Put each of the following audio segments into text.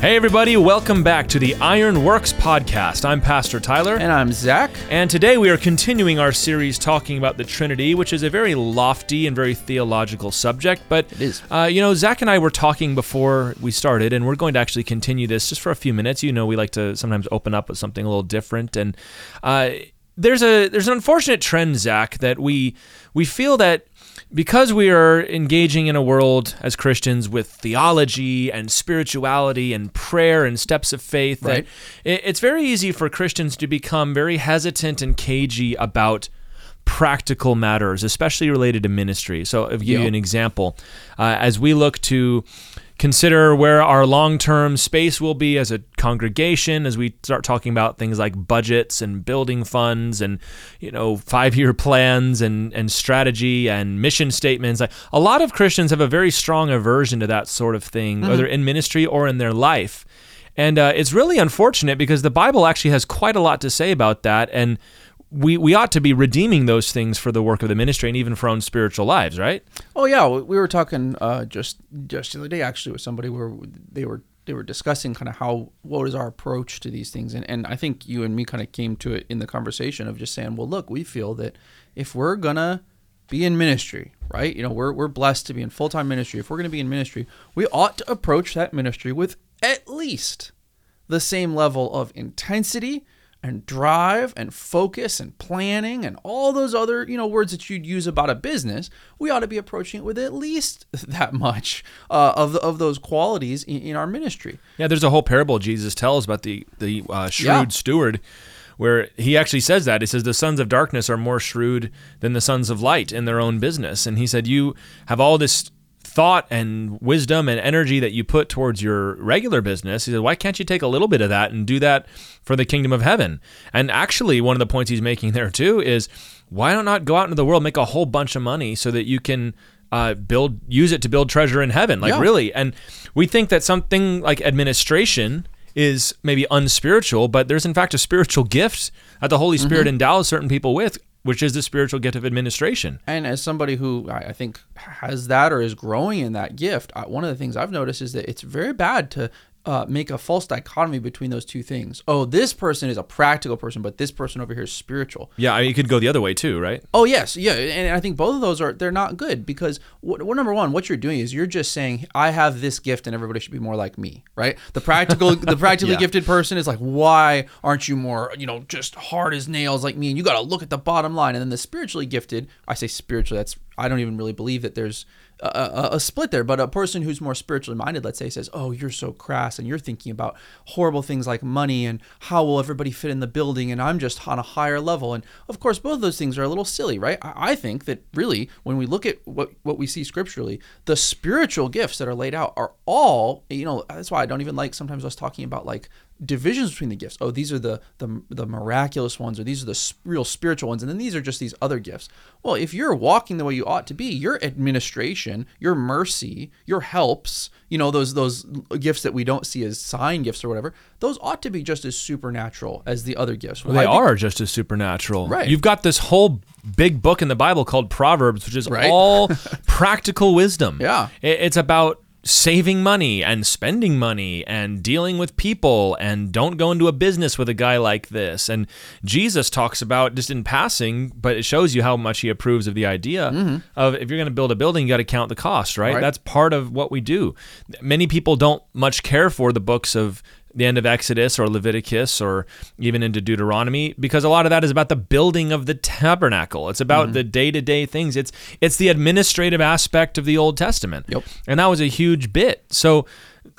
Hey, everybody, welcome back to the IronWorks podcast. I'm Pastor Tyler. And I'm Zach. And today we are continuing our series talking about the Trinity, which is a very lofty and very theological subject. But, it is. Uh, you know, Zach and I were talking before we started, and we're going to actually continue this just for a few minutes. You know, we like to sometimes open up with something a little different. And, uh, there's a there's an unfortunate trend, Zach, that we we feel that because we are engaging in a world as Christians with theology and spirituality and prayer and steps of faith, right. that it's very easy for Christians to become very hesitant and cagey about practical matters, especially related to ministry. So, I'll give you an example. Uh, as we look to consider where our long-term space will be as a congregation as we start talking about things like budgets and building funds and you know five-year plans and and strategy and mission statements. Like a lot of Christians have a very strong aversion to that sort of thing mm-hmm. whether in ministry or in their life. And uh, it's really unfortunate because the Bible actually has quite a lot to say about that. And we, we ought to be redeeming those things for the work of the ministry and even for our own spiritual lives, right? Oh yeah, we were talking uh, just just the other day actually with somebody where they were they were discussing kind of how what is our approach to these things, and and I think you and me kind of came to it in the conversation of just saying, well, look, we feel that if we're gonna be in ministry, right? You know, we're we're blessed to be in full time ministry. If we're gonna be in ministry, we ought to approach that ministry with at least the same level of intensity and drive and focus and planning and all those other you know words that you'd use about a business we ought to be approaching it with at least that much uh, of, the, of those qualities in, in, our ministry. Yeah there's a whole parable jesus tells about the the uh, shrewd yeah. steward where he actually says that. He says the sons of darkness are more shrewd than the sons of light in their own business. And he said you have all this thought and wisdom and energy that you put towards your regular business. He said, why can't you take a little bit of that and do that for the kingdom of heaven? And actually, one of the points he's making there too is why don't not go out into the world, make a whole bunch of money so that you can uh, build, use it to build treasure in heaven? Like, yeah. really? And we think that something like administration is maybe unspiritual, but there's in fact a spiritual gift that the Holy Spirit mm-hmm. endows certain people with which is the spiritual gift of administration. And as somebody who I think has that or is growing in that gift, one of the things I've noticed is that it's very bad to uh, make a false dichotomy between those two things. Oh, this person is a practical person, but this person over here is spiritual. Yeah, I mean, you could go the other way too, right? Oh yes, yeah, and I think both of those are they're not good because what, what number one, what you're doing is you're just saying I have this gift and everybody should be more like me, right? The practical, the practically yeah. gifted person is like, why aren't you more, you know, just hard as nails like me? And you got to look at the bottom line. And then the spiritually gifted, I say spiritually, that's I don't even really believe that there's a, a, split there. But a person who's more spiritually minded, let's say, says, "Oh, you're so crass, and you're thinking about horrible things like money and how will everybody fit in the building, and I'm just on a higher level." And of course, both of those things are a little silly, right? I, I think that really, when we look at what what we see scripturally, the spiritual gifts that are laid out are all, you know, that's why I don't even like sometimes us talking about like divisions between the gifts. Oh, these are the the, the miraculous ones, or these are the real spiritual ones, and then these are just these other gifts. Well, if you're walking the way you ought to be, your administration, your mercy, your helps, you know those those gifts that we don't see as sign gifts or whatever, those ought to be just as supernatural as the other gifts. Well, they are just as supernatural. Right. You've got this whole big book in the Bible called Proverbs, which is right? all practical wisdom. Yeah. It's about saving money and spending money and dealing with people and don't go into a business with a guy like this. And Jesus talks about just in passing, but it shows you how much he approves of the idea mm-hmm. of if you're going to build a building, you got to count the cost, right? right? That's part of what we do. Many people don't much care for the books of the end of Exodus or Leviticus or even into Deuteronomy because a lot of that is about the building of the tabernacle. It's about mm-hmm. the day-to-day things. It's it's the administrative aspect of the Old Testament. Yep. And that was a huge bit. So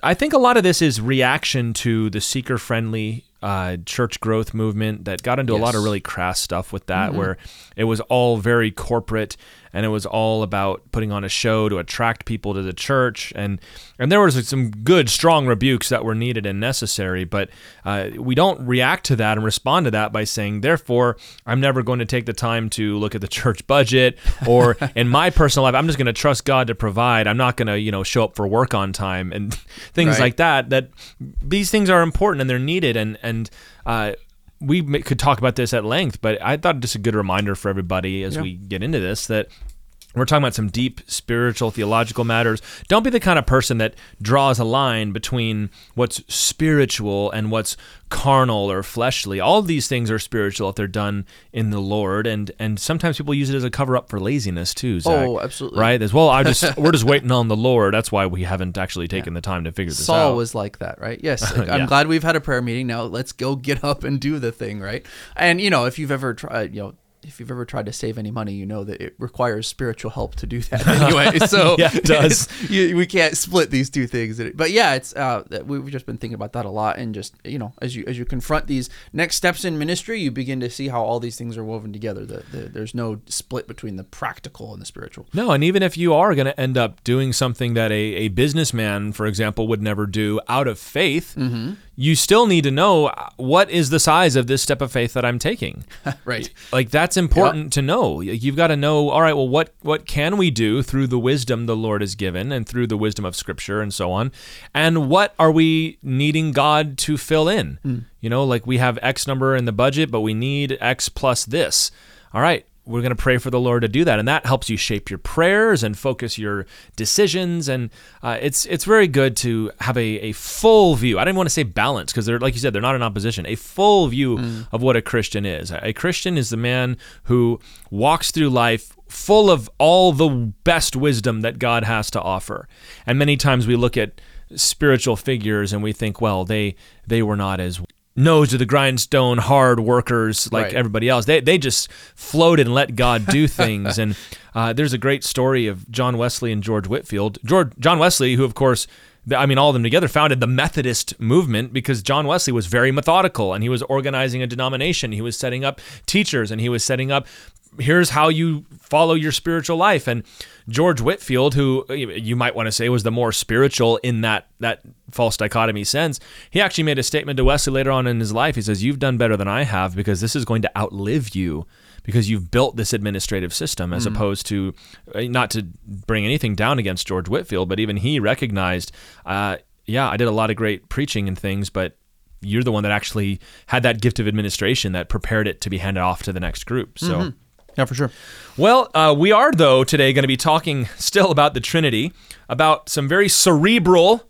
I think a lot of this is reaction to the seeker-friendly uh, church growth movement that got into yes. a lot of really crass stuff with that, mm-hmm. where it was all very corporate and it was all about putting on a show to attract people to the church. And and there was some good strong rebukes that were needed and necessary. But uh, we don't react to that and respond to that by saying therefore i'm never going to take the time to look at the church budget or in my personal life. I'm just going to trust god to provide. I'm not going to you know show up for work on time. And things right. like that that these things are important and they're needed. And and uh, we could talk about this at length, but I thought just a good reminder for everybody as yeah. we get into this that We're talking about some deep spiritual, theological matters. Don't be the kind of person that draws a line between what's spiritual and what's carnal or fleshly. All these things are spiritual if they're done in the Lord, and and sometimes people use it as a cover up for laziness too. Zach, Oh, absolutely. Right? As well, I just we're just waiting on the Lord. That's why we haven't actually taken the time to figure this Saul out. was like that, right? Yes. like, Yeah. I'm glad we've had a prayer meeting. Now let's go get up and do the thing, right? And you know, if you've ever tried, you know, if you've ever tried to save any money, you know that it requires spiritual help to do that anyway. So Yeah, it does. you, we can't split these two things. But yeah, it's uh, we've just been thinking about that a lot, and just you know, as you as you confront these next steps in ministry, you begin to see how all these things are woven together. The, the, there's no split between the practical and the spiritual. No, and even if you are going to end up doing something that a, a businessman, for example, would never do out of faith, Mm-hmm. You still need to know uh, what is the size of this step of faith that I'm taking. Right. Like that's important to know. You've got to know. All right. Well, what what can we do through the wisdom the Lord has given, and through the wisdom of Scripture, and so on, and what are we needing God to fill in? Hmm. You know, like we have X number in the budget, but we need X plus this. All right. We're going to pray for the Lord to do that, and that helps you shape your prayers and focus your decisions. And uh, it's it's very good to have a, a full view. I didn't want to say balance because they're like you said, they're not in opposition. A full view of what a Christian is. A Christian is the man who walks through life full of all the best wisdom that God has to offer. And many times we look at spiritual figures and we think, well, they they were not as nose to the grindstone hard workers like Right. everybody else. They they just floated and let God do things. and uh, there's a great story of John Wesley and George Whitefield. George John Wesley, who of course. I mean, all of them together founded the Methodist movement because John Wesley was very methodical and he was organizing a denomination. He was setting up teachers and he was setting up here's how you follow your spiritual life. And George Whitefield, who uh, you might want to say was the more spiritual in that that false dichotomy sense, he actually made a statement to Wesley later on in his life. He says, "You've done better than I have because this is going to outlive you." Because you've built this administrative system, as opposed to, uh, not to bring anything down against George Whitefield, but even he recognized, uh, yeah, I did a lot of great preaching and things, but you're the one that actually had that gift of administration that prepared it to be handed off to the next group. So. Yeah, for sure. Well, uh, we are, though, today going to be talking still about the Trinity, about some very cerebral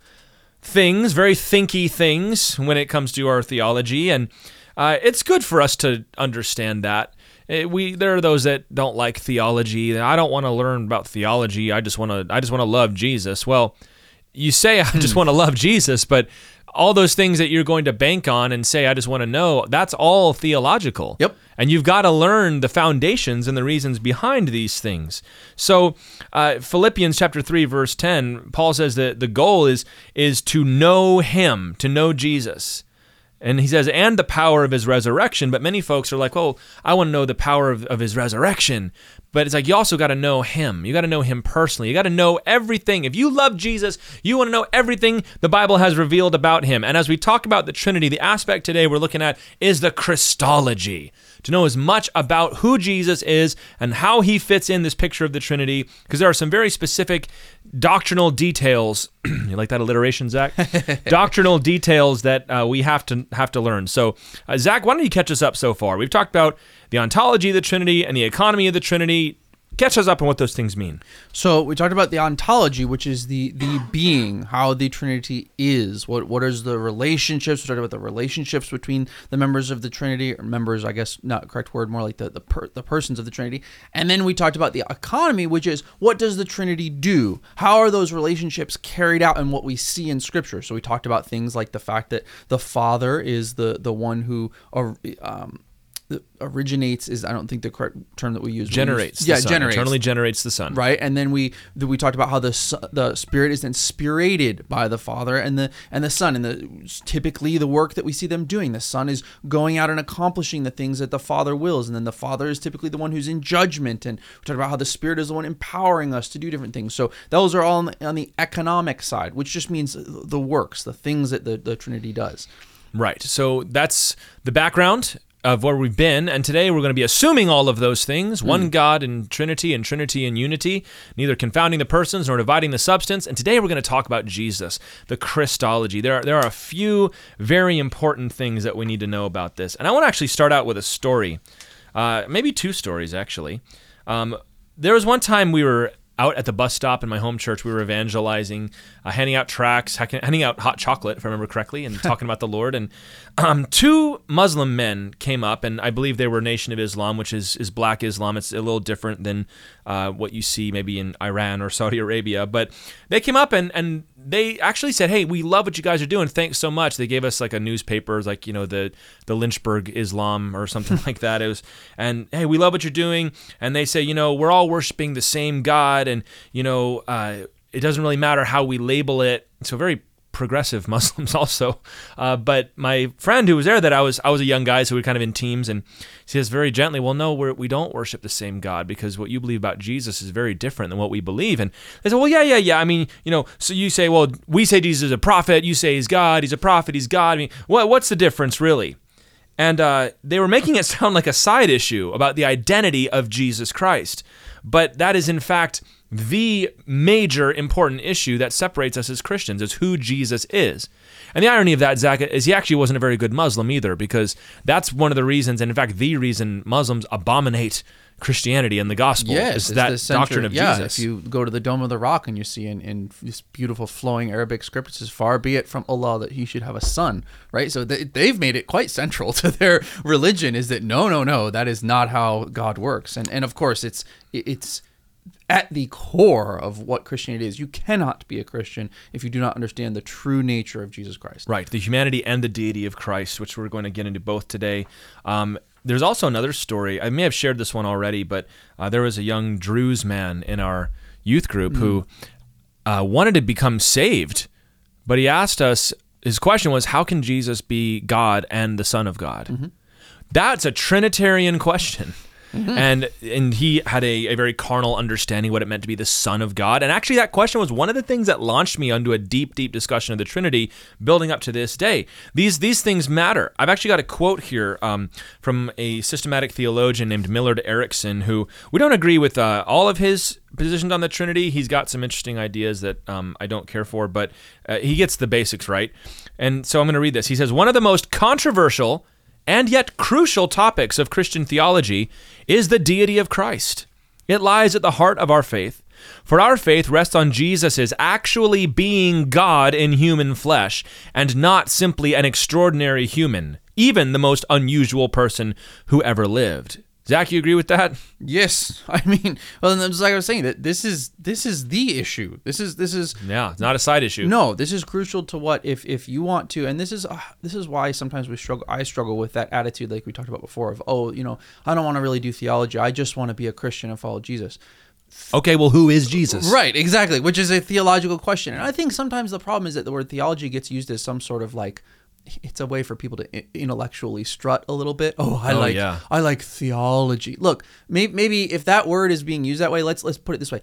things, very thinky things when it comes to our theology. And uh, it's good for us to understand that. Eh, We there are those that don't like theology. I don't want to learn about theology. I just want to I just want to love Jesus. Well, you say I just want to love Jesus, but all those things that you're going to bank on and say I just want to know, that's all theological. Yep. And you've got to learn the foundations and the reasons behind these things. So, uh, Philippians chapter three, verse ten, Paul says that the goal is is to know Him, to know Jesus. And he says, and the power of his resurrection. But many folks are like, oh, I want to know the power of, of his resurrection. But it's like, you also got to know him. You got to know him personally. You got to know everything. If you love Jesus, you want to know everything the Bible has revealed about him. And as we talk about the Trinity, the aspect today we're looking at is the Christology. To know as much about who Jesus is and how he fits in this picture of the Trinity, because there are some very specific doctrinal details. you like that alliteration, Zach? doctrinal details that uh, we have to have to learn. So, uh, Zach, why don't you catch us up so far? We've talked about the ontology of the Trinity and the economy of the Trinity. Catch us up on what those things mean. So we talked about the ontology, which is the the being, how the Trinity is. What what is the relationships? We talked about the relationships between the members of the Trinity, or members, I guess, not correct word, more like the the, per, the persons of the Trinity. And then we talked about the economy, which is what does the Trinity do? How are those relationships carried out in what we see in Scripture? So we talked about things like the fact that the Father is the the one who. Um, that originates is I don't think the correct term that we use. We use- Generates. yeah, the Son, generates Eternally generates the Son. right and then we then we talked about how the the spirit is then spirated by the father and the and the son and the typically the work that we see them doing the son is going out and accomplishing the things that the father wills and then the father is typically the one who's in judgment and we talked about how the spirit is the one empowering us to do different things so those are all on the, on the economic side which just means the works the things that the, the trinity does Right. So that's the background of where we've been. And today we're going to be assuming all of those things one God in Trinity and Trinity in unity, neither confounding the persons nor dividing the substance. And today we're going to talk about Jesus, the Christology. There are, there are a few very important things that we need to know about this. And I want to actually start out with a story, uh, maybe two stories actually. Um, there was one time we were out at the bus stop in my home church. We were evangelizing, uh, handing out tracts, handing out hot chocolate, if I remember correctly, and talking about the Lord. And um, two Muslim men came up, and I believe they were Nation of Islam, which is, is black Islam. It's a little different than uh, what you see maybe in Iran or Saudi Arabia. But they came up and, and they actually said, "Hey, we love what you guys are doing. Thanks so much." They gave us like a newspaper, like you know the the Lynchburg Islam or something like that. It was, and hey, we love what you're doing. And they say, you know, we're all worshiping the same God, and you know, uh, it doesn't really matter how we label it. So very progressive Muslims also. Uh, but my friend who was there, that I was I was a young guy, so we were kind of in teams, and he says very gently, "Well, no, we're, we don't worship the same God because what you believe about Jesus is very different than what we believe." And they said, "Well, yeah, yeah, yeah. I mean, you know, so you say, well, we say Jesus is a prophet, you say he's God, he's a prophet, he's God. I mean, what what's the difference really?" And uh, they were making it sound like a side issue about the identity of Jesus Christ, but that is in fact the major important issue that separates us as Christians is who Jesus is. And the irony of that, Zach, is he actually wasn't a very good Muslim either, because that's one of the reasons, and in fact, the reason Muslims abominate Christianity and the gospel yes, is that center, doctrine of yeah, Jesus. If you go to the Dome of the Rock and you see in, in this beautiful flowing Arabic script, it says, Far be it from Allah that he should have a son, right? So they, they've made it quite central to their religion is that no, no, no, that is not how God works. And, and of course, it's, it's, at the core of what Christianity is. You cannot be a Christian if you do not understand the true nature of Jesus Christ. Right, the humanity and the deity of Christ, which we're going to get into both today. Um, there's also another story. I may have shared this one already, but uh, there was a young Druze man in our youth group mm-hmm. who uh, wanted to become saved, but he asked us. His question was, "How can Jesus be God and the Son of God?" Mm-hmm. That's a Trinitarian question. Mm-hmm. And and he had a, a very carnal understanding what it meant to be the Son of God. And actually that question was one of the things that launched me onto a deep, deep discussion of the Trinity, building up to this day. These these things matter. I've actually got a quote here um, from a systematic theologian named Millard Erickson, who we don't agree with uh, all of his positions on the Trinity. He's got some interesting ideas that um, I don't care for, but uh, he gets the basics right. And so I'm going to read this. He says, One of the most controversial and yet crucial topics of Christian theology is the deity of Christ. It lies at the heart of our faith, for our faith rests on Jesus' actually being God in human flesh, and not simply an extraordinary human, even the most unusual person who ever lived. Zach, you agree with that? Yes. I mean, well, and like I was saying, that this is this is the issue. This is this is yeah, it's not a side issue. No, this is crucial to what if if you want to, and this is uh, this is why sometimes we struggle. I struggle with that attitude, like we talked about before, of oh, you know, I don't want to really do theology. I just want to be a Christian and follow Jesus. Okay, well, who is Jesus? Right, exactly, which is a theological question, and I think sometimes the problem is that the word theology gets used as some sort of like it's a way for people to intellectually strut a little bit. Oh, I oh, like yeah. I like theology. Look, maybe, maybe if that word is being used that way, let's let's put it this way.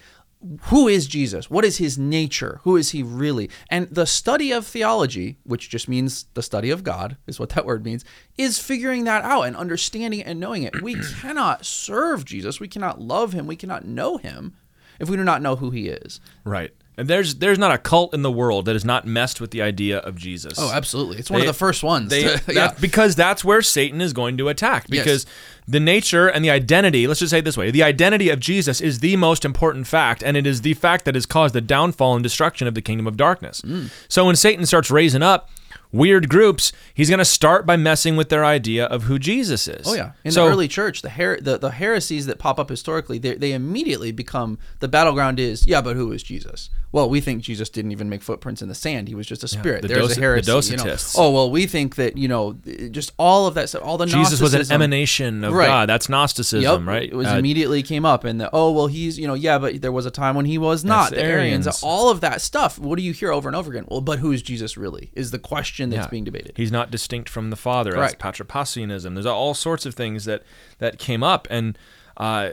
Who is Jesus? What is his nature? Who is he really? And the study of theology, which just means the study of God, is what that word means, is figuring that out and understanding it and knowing it. We cannot serve Jesus. We cannot love him. We cannot know him if we do not know who he is. Right. And there's there's not a cult in the world that has not messed with the idea of Jesus. Oh, absolutely. It's one they, of the first ones. They, to, yeah. because that's where Satan is going to attack. Because yes. the nature and the identity, let's just say it this way, the identity of Jesus is the most important fact, and it is the fact that has caused the downfall and destruction of the kingdom of darkness. Mm. So when Satan starts raising up weird groups, he's going to start by messing with their idea of who Jesus is. Oh yeah, in so, the early church, the, her- the the heresies that pop up historically, they, they immediately become the battleground is yeah, but who is Jesus? Well, we think Jesus didn't even make footprints in the sand; he was just a spirit. Yeah, the There's a heresy. The You know? Oh well, we think that you know just all of that stuff, all the Jesus was an emanation of right. God. That's Gnosticism, yep. right? It was uh, immediately came up, and the, oh well, he's you know yeah, but there was a time when he was not. The Arians. Arians, all of that stuff. What do you hear over and over again? Well, but who is Jesus really? Is the question that's yeah. being debated. He's not distinct from the Father. Correct. That's patripassianism. There's all sorts of things that that came up, and uh,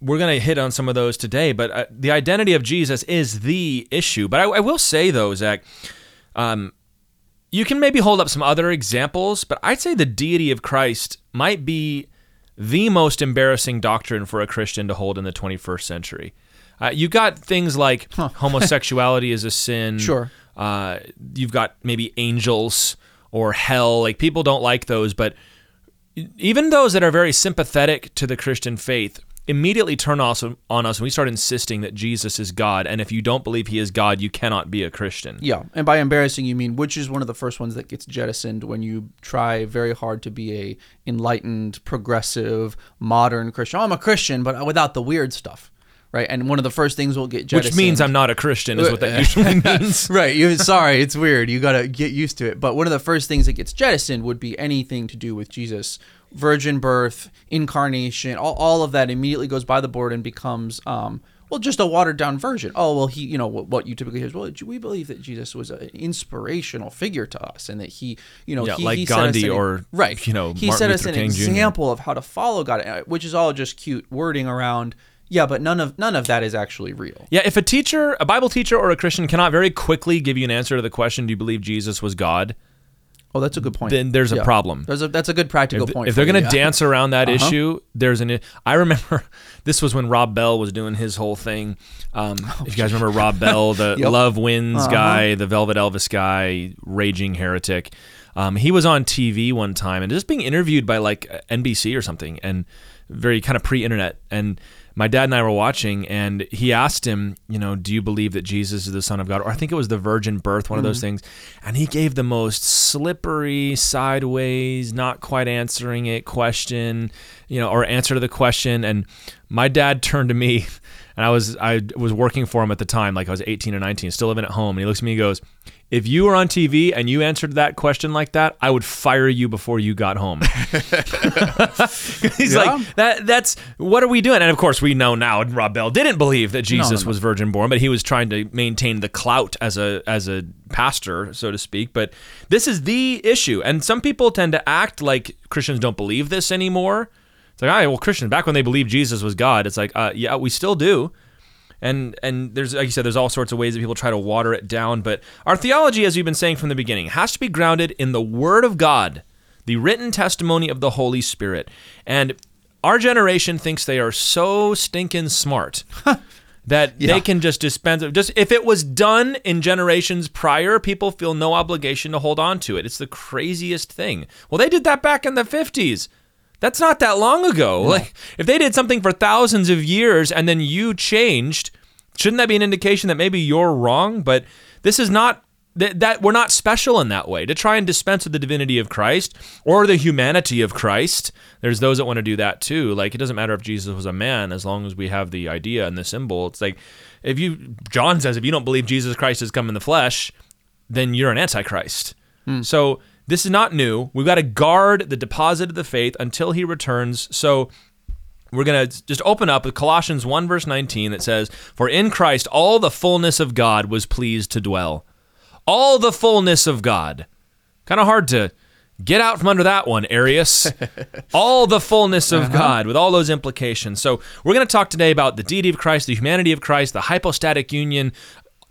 we're going to hit on some of those today. But uh, the identity of Jesus is the issue. But I, I will say though, Zach. Um, you can maybe hold up some other examples, but I'd say the deity of Christ might be the most embarrassing doctrine for a Christian to hold in the 21st century. Uh, you got things like huh. homosexuality is a sin. Sure. Uh, you've got maybe angels or hell. Like people don't like those, but even those that are very sympathetic to the Christian faith immediately turn us on us when we start insisting that Jesus is God. And if you don't believe he is God, you cannot be a Christian. Yeah. And by embarrassing, you mean which is one of the first ones that gets jettisoned when you try very hard to be a enlightened, progressive, modern Christian. Oh, I'm a Christian, but without the weird stuff right? And one of the first things we'll get jettisoned. Which means I'm not a Christian, is what that usually means. right. You, sorry, it's weird. You got to get used to it. But one of the first things that gets jettisoned would be anything to do with Jesus, virgin birth, incarnation, all, all of that immediately goes by the board and becomes. Um, well, just a watered down version. Oh, well, he, you know, what, what you typically hear is, well, we believe that Jesus was an inspirational figure to us, and that he, you know, yeah, he, like he Gandhi an, or right, you know, he Martin set Luther us an King example Jr. of how to follow God, uh, which is all just cute wording around yeah, but none of none of that is actually real. Yeah, if a teacher, a Bible teacher or a Christian cannot very quickly give you an answer to the question, do you believe Jesus was God? Oh, that's a good point. Then there's yeah. a problem. There's a that's a good practical if, point. If they're going to yeah. dance around that uh-huh. issue, there's an. I remember this was when Rob Bell was doing his whole thing. Um, oh, if you guys remember Rob Bell, the yep. Love Wins uh-huh. guy, the Velvet Elvis guy, raging heretic. Um, he was on TV one time and just being interviewed by like NBC or something, and very kind of pre-internet and my dad and I were watching, and he asked him, you know, do you believe that Jesus is the Son of God? Or I think it was the virgin birth, one mm-hmm. of those mm-hmm. things. And he gave the most slippery, sideways, not quite answering it question, you know, or answer to the question. And my dad turned to me, and I was I was working for him at the time, like I was 18 or 19, still living at home. And he looks at me and goes, if you were on TV and you answered that question like that, I would fire you before you got home. He's yeah. like, that. That's what are we doing? And of course, we know now Rob Bell didn't believe that Jesus no, no, no. was virgin born, but he was trying to maintain the clout as a as a pastor, so to speak. But this is the issue, and some people tend to act like Christians don't believe this anymore. It's like, all right, well, Christians back when they believed Jesus was God, it's like, uh, yeah, we still do and and there's like you said there's all sorts of ways that people try to water it down. But our theology as we've been saying from the beginning has to be grounded in the word of god the written testimony of the holy spirit. And our generation thinks they are so stinking smart that yeah. they can just dispense just if it was done in generations prior people feel no obligation to hold on to it. It's the craziest thing. Well they did that back in the 50s that's not that long ago. No. Like if they did something for thousands of years and then you changed, shouldn't that be an indication that maybe you're wrong? But this is not that, that we're not special in that way. To try and dispense with the divinity of Christ or the humanity of Christ, there's those that want to do that too. Like it doesn't matter if Jesus was a man as long as we have the idea and the symbol. It's like if you John says if you don't believe Jesus Christ has come in the flesh, then you're an antichrist. Hmm. So this is not new. We've got to guard the deposit of the faith until he returns. So we're going to just open up with Colossians 1, verse 19 that says, For in Christ all the fullness of God was pleased to dwell. All the fullness of God. Kind of hard to get out from under that one, Arius. all the fullness of uh-huh. God with all those implications. So we're going to talk today about the deity of Christ, the humanity of Christ, the hypostatic union,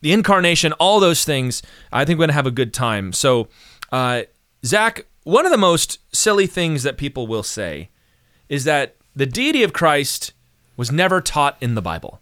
the incarnation, all those things. I think we're going to have a good time. So, uh, Zach, one of the most silly things that people will say is that the deity of Christ was never taught in the Bible.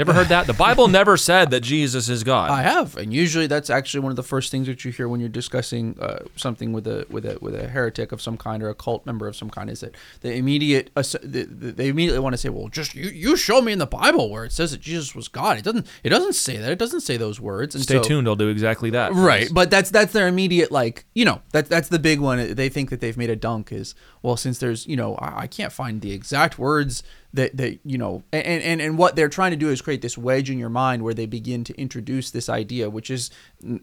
Ever heard that? The Bible never said that Jesus is God. I have, and usually that's actually one of the first things that you hear when you're discussing uh, something with a with a with a heretic of some kind or a cult member of some kind. Is that the immediate uh, they immediately want to say, "Well, just you you show me in the Bible where it says that Jesus was God." It doesn't it doesn't say that. It doesn't say those words. And Stay so, tuned. I'll do exactly that. Right, but that's that's their immediate like you know that that's the big one. They think that they've made a dunk is well since there's you know I, I can't find the exact words that that you know and, and and what they're trying to do is create this wedge in your mind where they begin to introduce this idea which is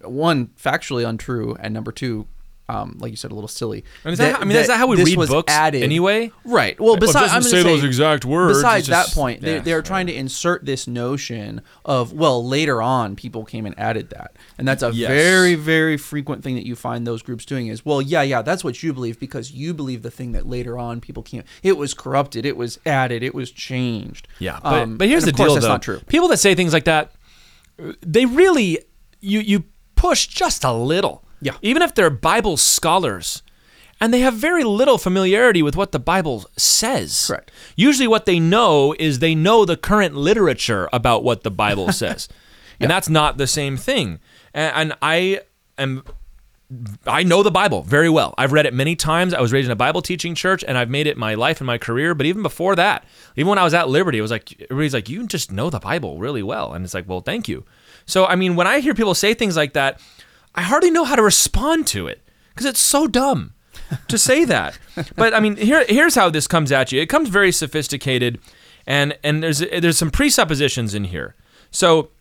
one factually untrue and number two um, like you said, a little silly. I mean, is that, that, I mean, is that how we read books added, anyway? Right. Well, besides, well, say, say those exact words. Besides just, that point, yeah, they, are trying to insert this notion of well, later on, people came and added that, and that's a yes. very, very frequent thing that you find those groups doing. Is well, yeah, yeah, that's what you believe because you believe the thing that later on people came. It was corrupted. It was added. It was changed. Yeah, but, um, but here's the deal, though. Not true. People that say things like that, they really you you push just a little yeah. Even if they're Bible scholars and they have very little familiarity with what the Bible says. Correct. Usually, what they know is they know the current literature about what the Bible says. yeah. And that's not the same thing. And, and I am I know the Bible very well. I've read it many times. I was raised in a Bible teaching church and I've made it my life and my career. But even before that, even when I was at Liberty, it was like, everybody's like, you just know the Bible really well. And it's like, well, thank you. So, I mean, when I hear people say things like that, I hardly know how to respond to it because it's so dumb to say that. But I mean, here, here's how this comes at you. It comes very sophisticated and, and there's, there's some presuppositions in here. So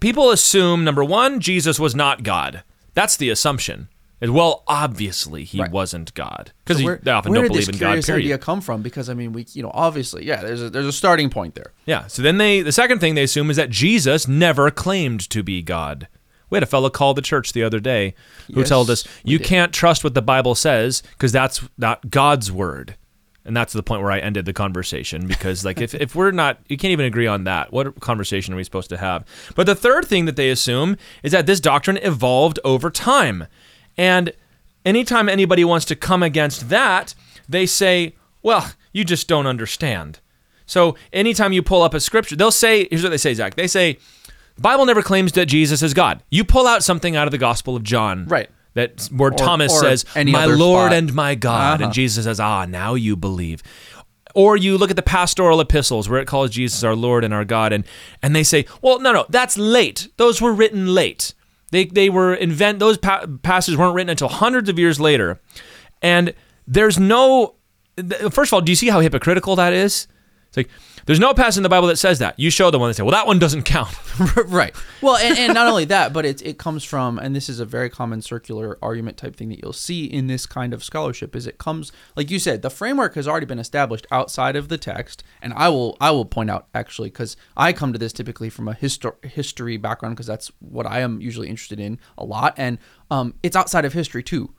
people assume, number one, Jesus was not God. That's the assumption. well, obviously he right. wasn't God because so they often don't believe in God. Period. idea come from? Because I mean, we you know obviously yeah, there's a, there's a starting point there. Yeah. So then they the second thing they assume is that Jesus never claimed to be God. We had a fellow call the church the other day who yes, told us you can't trust what the Bible says because that's not God's word. And that's the point where I ended the conversation because like if, if we're not you can't even agree on that. What conversation are we supposed to have? But the third thing that they assume is that this doctrine evolved over time. And anytime anybody wants to come against that they say well you just don't understand. So anytime you pull up a scripture they'll say here's what they say Zach. They say Bible never claims that Jesus is God you pull out something out of the Gospel of John right that where or, Thomas or says, "My Lord spot. and my God," uh-huh. and Jesus says, "Ah, now you believe." Or you look at the pastoral epistles where it calls Jesus our Lord and our God, and and they say, "Well, no, no, that's late. Those were written late. They they were invent those pa- passages weren't written until hundreds of years later." And there's no first of all, do you see how hypocritical that is? It's like there's no passage in the Bible that says that. You show them one, they say, well, that one doesn't count. right. Well, and, and, not only that, but it, it comes from, and this is a very common circular argument type thing that you'll see in this kind of scholarship, is it comes, like you said, the framework has already been established outside of the text. And I will I will point out actually, because I come to this typically from a histor- history background, because that's what I am usually interested in a lot, and um, it's outside of history too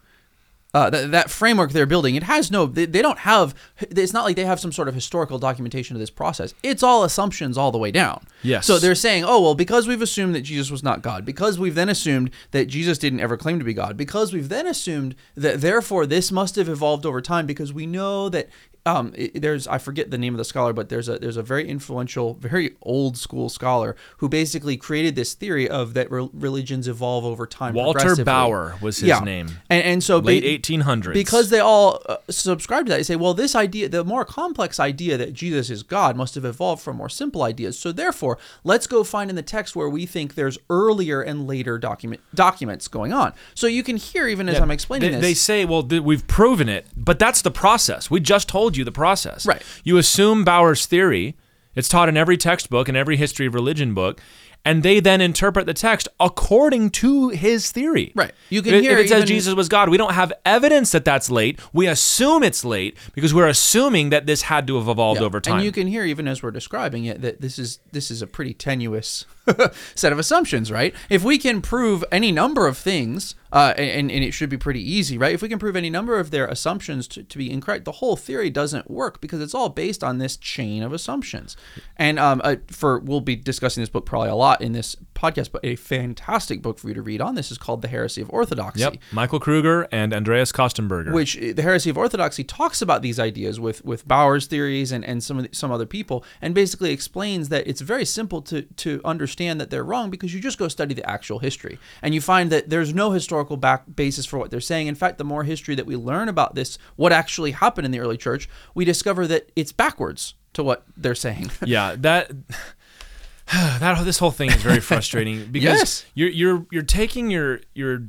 uh, that, that framework they're building, it has no, they, they, don't have, it's not like they have some sort of historical documentation of this process. It's all assumptions all the way down. Yes. So they're saying, oh, well, because we've assumed that Jesus was not God, because we've then assumed that Jesus didn't ever claim to be God, because we've then assumed that therefore this must have evolved over time because we know that um, it, there's I forget the name of the scholar, but there's a there's a very influential, very old school scholar who basically created this theory of that re- religions evolve over time. Walter Bauer was his yeah. name, and, and so late eighteen hundreds. Because they all uh, subscribe to that, they say, well, this idea, the more complex idea that Jesus is God, must have evolved from more simple ideas. So therefore, let's go find in the text where we think there's earlier and later document documents going on. So you can hear even as yeah, I'm explaining they, this, they say, well, th- we've proven it, but that's the process. We just told told you the process. Right. You assume Bauer's theory. It's taught in every textbook and every history of religion book and they then interpret the text according to his theory. Right. You can if, hear if it says Jesus was God. We don't have evidence that that's late. We assume it's late because we're assuming that this had to have evolved yeah. over time. And you can hear even as we're describing it that this is this is a pretty tenuous set of assumptions, right? If we can prove any number of things, uh, and, and it should be pretty easy, right? If we can prove any number of their assumptions to, to be incorrect, the whole theory doesn't work because it's all based on this chain of assumptions. And um, uh, for we'll be discussing this book probably a lot in this podcast, but a fantastic book for you to read on this is called The Heresy of Orthodoxy. Yep, Michael Kruger and Andreas Kostenberger. Which uh, The Heresy of Orthodoxy talks about these ideas with with Bauer's theories and and some of the, some other people, and basically explains that it's very simple to to understand that they're wrong because you just go study the actual history and you find that there's no historical back basis for what they're saying. In fact, the more history that we learn about this, what actually happened in the early church, we discover that it's backwards to what they're saying. yeah, that that this whole thing is very frustrating because yes. you're you're you're taking your your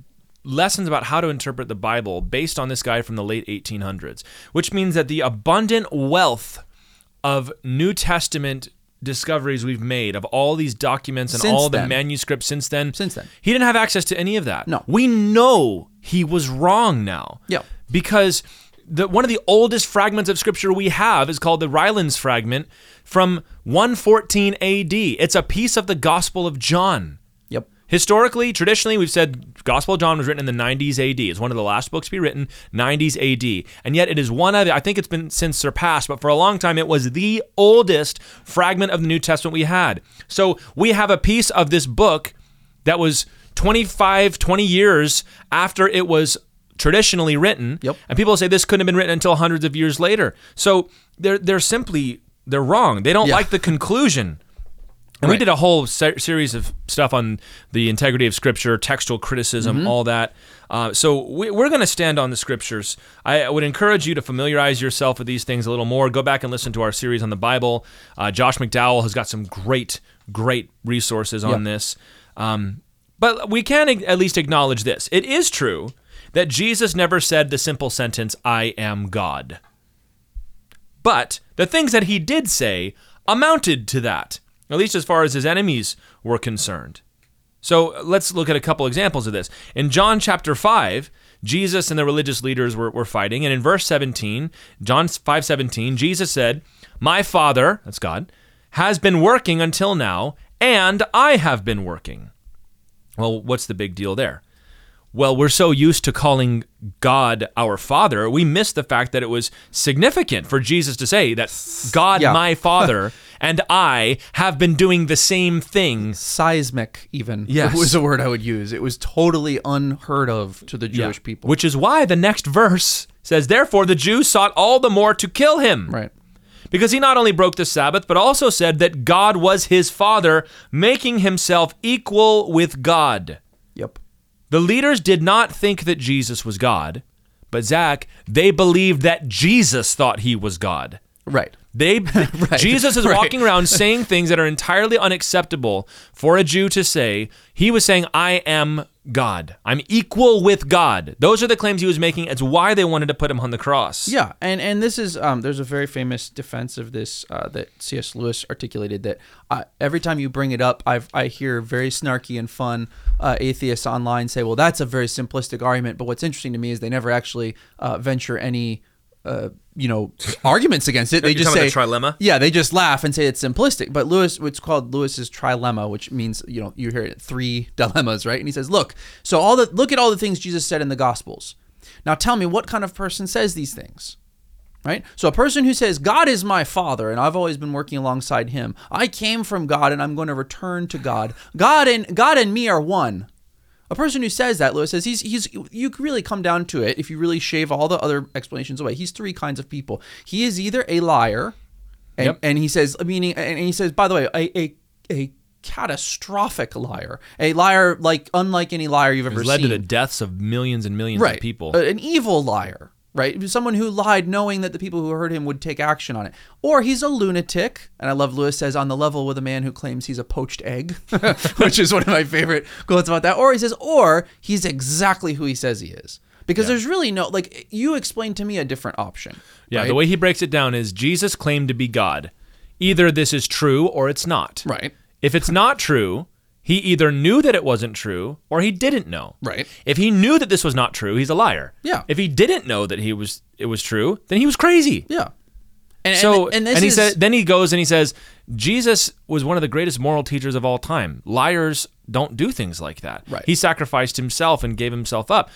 lessons about how to interpret the Bible based on this guy from the late 1800s, which means that the abundant wealth of New Testament discoveries we've made of all these documents and since all then. the manuscripts since then. Since then. He didn't have access to any of that. No. We know he was wrong now. Yeah. Because the, one of the oldest fragments of scripture we have is called the Rylands fragment from 114 AD. It's a piece of the Gospel of John. Historically, traditionally, we've said Gospel of John was written in the 90s AD. It's one of the last books to be written, 90s AD. And yet it is one of, I think it's been since surpassed, but for a long time, it was the oldest fragment of the New Testament we had. So we have a piece of this book that was 25, 20 years after it was traditionally written. Yep. And people say this couldn't have been written until hundreds of years later. So they're they're simply they're wrong. They don't yeah. like the conclusion And we did a whole se- series of stuff on the integrity of Scripture, textual criticism, Mm-hmm. all that. Uh, so we, we're going to stand on the Scriptures. I would encourage you to familiarize yourself with these things a little more. Go back and listen to our series on the Bible. Uh, Josh McDowell has got some great, great resources on Yeah. this. Um, but we can ag- at least acknowledge this. It is true that Jesus never said the simple sentence, I am God. But the things that he did say amounted to that, at least as far as his enemies were concerned. So let's look at a couple examples of this. In John chapter 5, Jesus and the religious leaders were, were fighting, and in verse 17, John 5 17, Jesus said, My Father, that's God, has been working until now, and I have been working. Well, what's the big deal there? Well, we're so used to calling God our Father, we miss the fact that it was significant for Jesus to say that God, Yeah. my Father, and I have been doing the same thing. Seismic, even Yes. was a word I would use. It was totally unheard of to the Jewish Yeah. people. Which is why the next verse says, Therefore the Jews sought all the more to kill him. right. Because he not only broke the Sabbath, but also said that God was his Father, making himself equal with God. Yep. The leaders did not think that Jesus was God, but Zach, they believed that Jesus thought he was God. Right. They Jesus is right. walking around saying things that are entirely unacceptable for a Jew to say. He was saying, "I am God. I'm equal with God." Those are the claims he was making. It's why they wanted to put him on the cross. Yeah, and and this is um, there's a very famous defense of this uh, that C.S. Lewis articulated that uh, every time you bring it up, I've I hear very snarky and fun uh, atheists online say, well, that's a very simplistic argument. But what's interesting to me is they never actually uh, venture any. Uh, you know, arguments against it. They You're just say trilemma? Yeah, they just laugh and say it's simplistic. But Lewis, what's called Lewis's trilemma, which means you know you hear it three dilemmas, right? And he says, look, so all the look at all the things Jesus said in the Gospels. Now tell me, what kind of person says these things? Right? So a person who says, God is my father, and I've always been working alongside him. I came from God and I'm going to return to God. God and God and me are one. A person who says that, Lewis says, he's he's you could really come down to it if you really shave all the other explanations away. He's three kinds of people. He is either a liar, and, Yep. and he says, meaning, and he says, by the way, a a, a catastrophic liar, a liar like unlike any liar you've ever led seen to the deaths of millions and millions right. of people. An evil liar, right? Someone who lied knowing that the people who heard him would take action on it. Or he's a lunatic, and I love Lewis says on the level with a man who claims he's a poached egg, which is one of my favorite quotes about that. Or he says, or he's exactly who he says he is. Because there's really no like you explained to me a different option. yeah, right? the way he breaks it down is Jesus claimed to be God. Either this is true or it's not. Right. If it's not true, he either knew that it wasn't true or he didn't know. Right. If he knew that this was not true, he's a liar. Yeah. If he didn't know that he was it was true, then he was crazy. Yeah. And So and, and this he is said then he goes and he says Jesus was one of the greatest moral teachers of all time. Liars don't do things like that. Right. He sacrificed himself and gave himself up.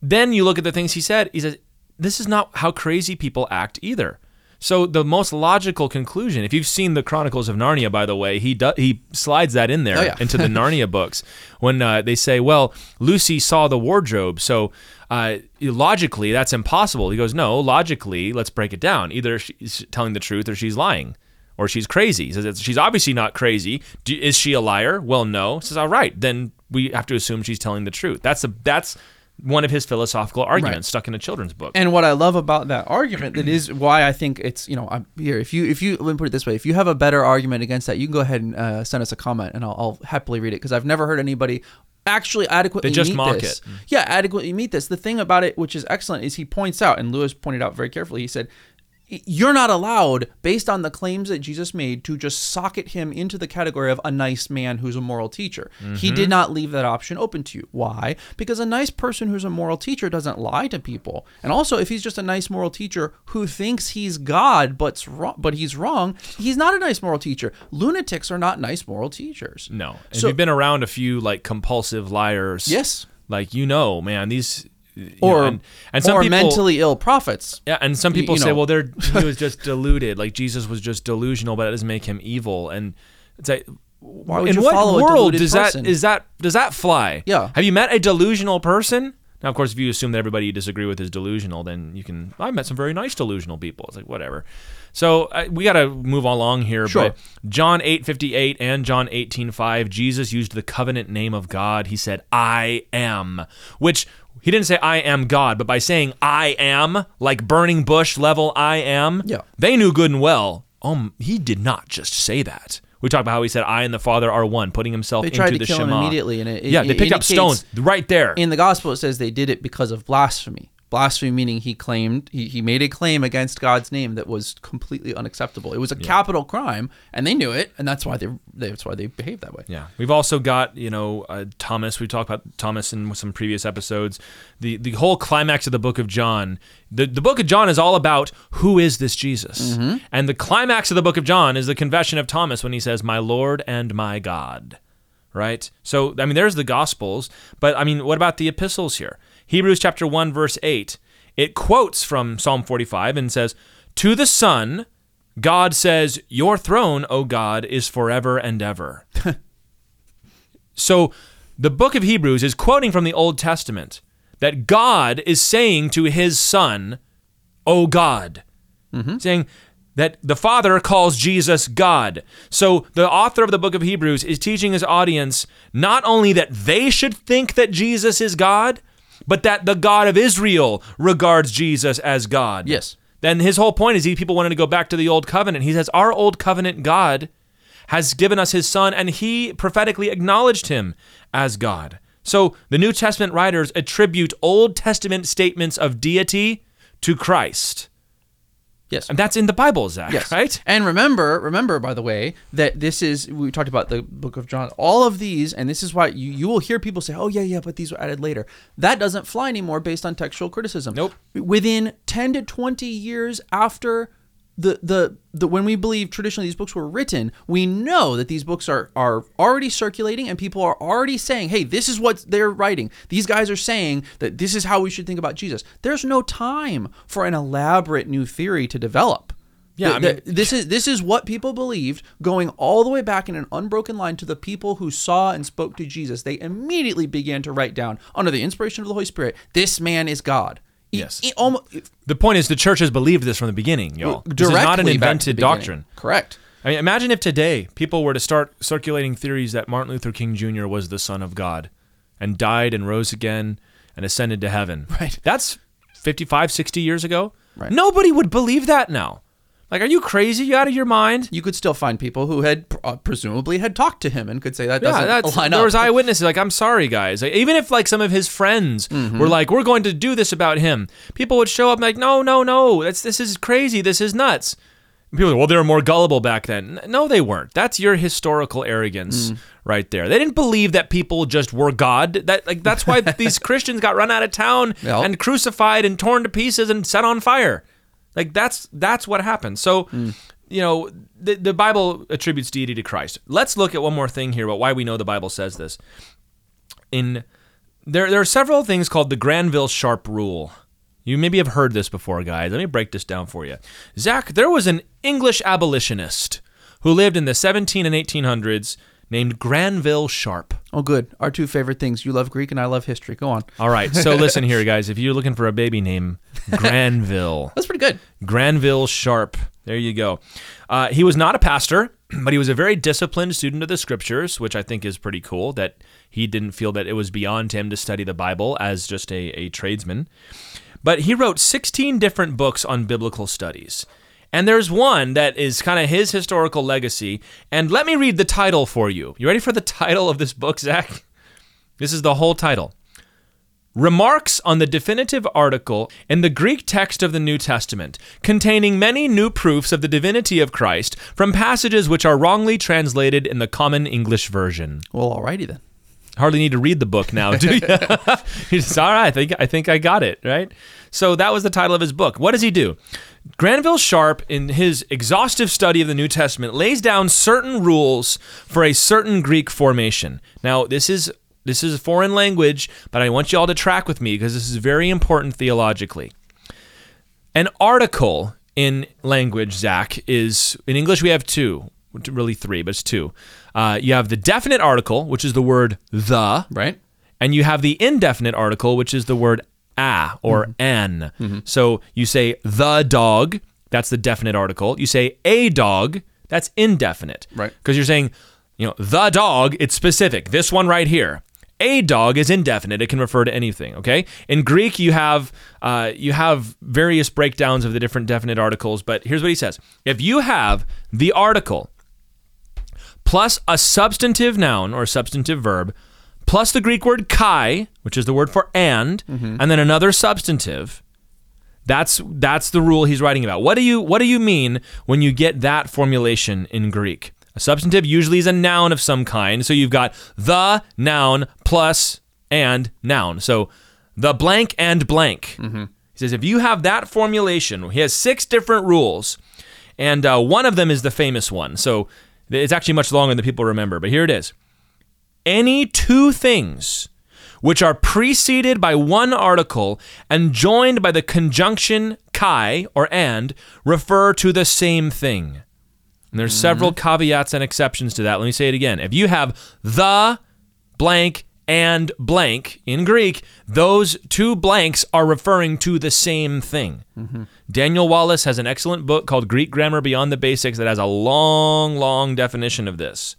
Then you look at the things he said. He says this is not how crazy people act either. So the most logical conclusion, if you've seen the Chronicles of Narnia, by the way, he do, he slides that in there Oh, yeah. into the Narnia books when uh, they say, "Well, Lucy saw the wardrobe, so uh, logically that's impossible." He goes, "No, logically, let's break it down. Either she's telling the truth or she's lying." Or she's crazy. He says she's obviously not crazy. Do, is she a liar? Well, no. He says all right, then we have to assume she's telling the truth. That's a that's one of his philosophical arguments stuck in a children's book. And what I love about that argument, that is why I think it's you know I'm here. If you if you let me put it this way, if you have a better argument against that, you can go ahead and uh, send us a comment, and I'll, I'll happily read it because I've never heard anybody actually adequately They just meet mock this. it. Yeah, adequately meet this. The thing about it, which is excellent, is he points out, and Lewis pointed out very carefully. He said. You're not allowed, based on the claims that Jesus made, to just socket him into the category of a nice man who's a moral teacher. He Mm-hmm. did not leave that option open to you. Why? Because a nice person who's a moral teacher doesn't lie to people. And also, if he's just a nice moral teacher who thinks he's God but's wrong, but he's wrong, he's not a nice moral teacher. Lunatics are not nice moral teachers. No. If So- you've been around a few like compulsive liars, Yes. like you know, man, these Or know, and, and some or people, mentally ill prophets. yeah, and some people you say, know. well, they're he was just deluded, like Jesus was just delusional, but that doesn't make him evil. And it's like, Why would in you what follow world deluded does person? that is that does that fly? Yeah. Have you met a delusional person? Now, of course, if you assume that everybody you disagree with is delusional, then you can. I met some very nice delusional people. It's like whatever. So uh, we got to move along here. Sure. But John 8:58 and John 18:5, Jesus used the covenant name of God. He said, "I am," which he didn't say I am God, but by saying I am, like burning bush level I am, Yeah. they knew good and well. Um, he did not just say that. We talked about how he said I and the Father are one, putting himself They into tried to the kill him immediately, and it- it- yeah, they picked up stones right there. In the gospel, it says they did it because of blasphemy. Blasphemy meaning he claimed he, he made a claim against God's name that was completely unacceptable. It was a capital crime, and they knew it, and that's why they that's why they behaved that way. Yeah, we've also got you know uh, Thomas. We talked about Thomas in some previous episodes. The the whole climax of the book of John. The the book of John is all about who is this Jesus, and the climax of the book of John is the confession of Thomas when he says, "My Lord and my God." Right. So I mean, there's the Gospels, but I mean, what about the epistles here? Hebrews chapter one verse eight. It quotes from Psalm 45 and says, "To the Son." God says, Your throne, O God, is forever and ever. so the book of Hebrews is quoting from the Old Testament that God is saying to his Son, O God, mm-hmm. saying that the Father calls Jesus God. So the author of the book of Hebrews is teaching his audience not only that they should think that Jesus is God, but that the God of Israel regards Jesus as God. Yes. Then his whole point is he people wanted to go back to the old covenant. He says our old covenant God has given us his son and he prophetically acknowledged him as God. So the New Testament writers attribute Old Testament statements of deity to Christ. Yes. And that's in the Bible, Zach, Yes. right? And remember, remember, by the way, that this is we talked about the book of John. All of these, and this is why you, you will hear people say, "Oh yeah, yeah," but these were added later. That doesn't fly anymore based on textual criticism. Nope. Within ten to twenty years after the the the when we believe traditionally these books were written, we know that these books are are already circulating and people are already saying, "Hey, this is what they're writing." These guys are saying that this is how we should think about Jesus. There's no time for an elaborate new theory to develop. Yeah, The- I mean- the- this is this is what people believed going all the way back in an unbroken line to the people who saw and spoke to Jesus. They immediately began to write down under the inspiration of the Holy Spirit, this man is God. Yes. e- almo- The point is the church has believed this from the beginning, y'all. This is not an directly back to the invented doctrine. Correct. I mean, imagine if today people were to start circulating theories that Martin Luther King Jr. was the Son of God and died and rose again and ascended to heaven. Right. That's 55, 60 years ago. Right. Nobody would believe that now. Like, are you crazy? You out of your mind? You could still find people who had uh, presumably had talked to him and could say that Yeah, doesn't that's, line there was eyewitnesses. Like, I'm sorry, guys. Like, even if like some of his friends Mm-hmm. were like, "We're going to do this about him," people would show up like, "No, no, no. That's this is crazy. This is nuts." And people, like, well, they were more gullible back then. No, they weren't. That's your historical arrogance Mm. right there. They didn't believe that people just were God. That like that's why these Christians got run out of town Yep. and crucified and torn to pieces and set on fire. Like that's that's what happened. So, Mm. you know, the the Bible attributes deity to Christ. Let's look at one more thing here about why we know the Bible says this. In there there are several things called the Granville Sharp rule. You maybe have heard this before, guys. Let me break this down for you. Zach, there was an English abolitionist who lived in the 17 and 1800s named Granville Sharp. oh, good. Our two favorite things. You love Greek and I love history. Go on. All right, so listen here, guys. If you're looking for a baby name, Granville. That's pretty good. Granville Sharp. There you go. Uh, he was not a pastor, but he was a very disciplined student of the scriptures, which I think is pretty cool that he didn't feel that it was beyond him to study the Bible as just a, a tradesman. But he wrote 16 different books on biblical studies. And there's one that is kind of his historical legacy. And let me read the title for you. You ready for the title of this book, Zach? This is the whole title. Remarks on the definitive article in the Greek text of the New Testament, containing many new proofs of the divinity of Christ from passages which are wrongly translated in the common English version. Well, alrighty then. Hardly need to read the book now, do you? just, all right, I think, I think I got it, right? So that was the title of his book. What does he do? Granville Sharp, in his exhaustive study of the New Testament, lays down certain rules for a certain Greek formation. Now, this is this is a foreign language, but I want you all to track with me because this is very important theologically. An article in language, Zach, is in English we have two, really three, but it's two. Uh, you have the definite article, which is the word the, Right? and you have the indefinite article, which is the word a or an. So you say the dog, that's the definite article. You say a dog, that's indefinite. Right. Because you're saying, you know, the dog, it's specific. This one right here. A dog is indefinite. It can refer to anything. Okay. In Greek, you have uh, you have various breakdowns of the different definite articles. But here's what he says: If you have the article plus a substantive noun or substantive verb plus the Greek word kai, which is the word for and, and then another substantive. That's that's the rule he's writing about. What do you what do you mean when you get that formulation in Greek? A substantive usually is a noun of some kind. So you've got the noun plus and noun. So the blank and blank. He says if you have that formulation, he has six different rules, and uh, one of them is the famous one. So it's actually much longer than people remember. But here it is any two things which are preceded by one article and joined by the conjunction kai or and refer to the same thing. And there's mm-hmm. several caveats and exceptions to that. Let me say it again. If you have the blank and blank in Greek, those two blanks are referring to the same thing. Mm-hmm. Daniel Wallace has an excellent book called Greek Grammar Beyond the Basics that has a long, long definition of this.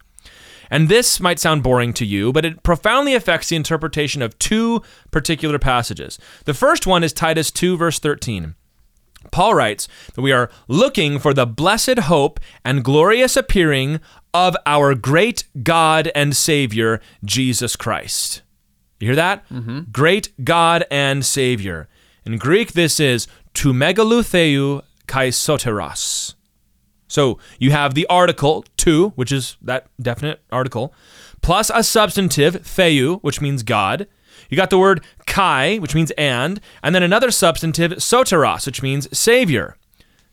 And this might sound boring to you, but it profoundly affects the interpretation of two particular passages. The first one is Titus 2, verse 13. Paul writes that we are looking for the blessed hope and glorious appearing of our great God and Savior, Jesus Christ. You hear that? Mm-hmm. Great God and Savior. In Greek, this is to megalutheu kai soteros. So you have the article to, which is that definite article, plus a substantive theou, which means God. You got the word kai, which means and, and then another substantive soteros, which means savior.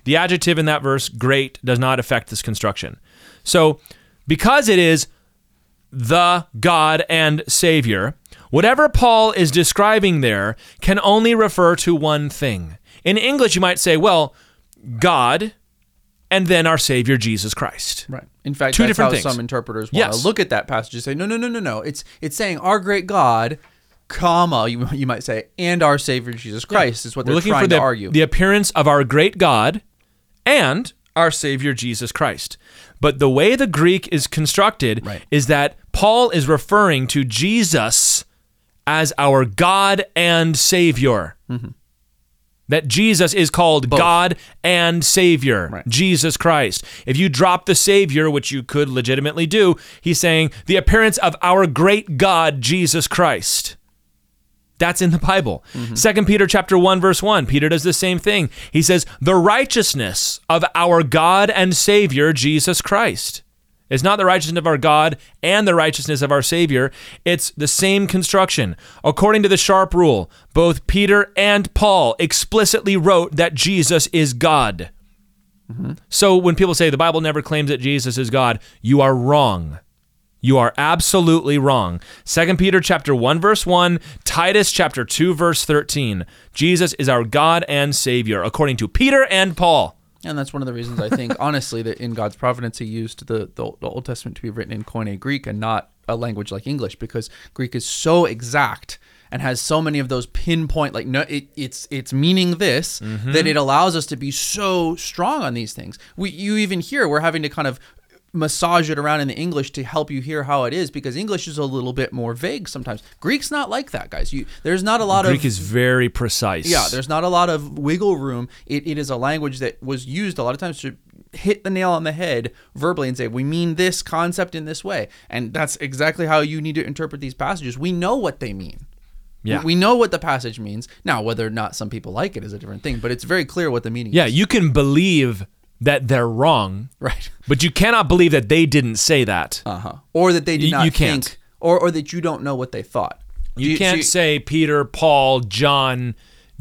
The adjective in that verse, great, does not affect this construction. So because it is the God and Savior, whatever Paul is describing there can only refer to one thing. In English, you might say, well, God and then our Savior Jesus Christ. Right. In fact, Two that's different how things. some interpreters want Yes. to look at that passage and say, no, no, no, no, no. It's it's saying our great God, comma, you, you might say, and our Savior Jesus Christ is what We're they're looking trying for the, to argue. the appearance of our great God and our Savior Jesus Christ. But the way the Greek is constructed Right. is that Paul is referring to Jesus as our God and Savior. Mm-hmm. That Jesus is called God and Savior, Right. Jesus Christ. If you drop the Savior, which you could legitimately do, he's saying the appearance of our great God, Jesus Christ. That's in the Bible. Mm-hmm. Second Peter chapter 1 verse 1. Peter does the same thing. He says, "The righteousness of our God and Savior Jesus Christ." It's not the righteousness of our God and the righteousness of our Savior. It's the same construction. According to the Sharp rule, both Peter and Paul explicitly wrote that Jesus is God. So when people say the Bible never claims that Jesus is God, you are wrong. You are absolutely wrong. 2 Peter chapter 1 verse 1, Titus chapter 2 verse 13. Jesus is our God and Savior according to Peter and Paul. And that's one of the reasons I think, honestly, that in God's providence, He used the, the, the Old Testament to be written in Koine Greek and not a language like English because Greek is so exact and has so many of those pinpoint like no it, it's it's meaning this that mm-hmm. it allows us to be so strong on these things. We you even hear we're having to kind of massage it around in the english to help you hear how it is because english is a little bit more vague sometimes greek's not like that guys you there's not a lot Greek of Greek is very precise. yeah, there's not a lot of wiggle room. It, it is a language that was used a lot of times to hit the nail on the head verbally and say, we mean this concept in this way. And that's exactly how you need to interpret these passages. We know what they mean. Yeah. We know what the passage means. Now, whether or not some people like it is a different thing, but it's very clear what the meaning Yeah, is. you can believe that they're wrong, Right. but you cannot believe that they didn't say that. Uh huh. Or that they did not you can't. think, or, or that you don't know what they thought. Do You can't so say Peter, Paul, John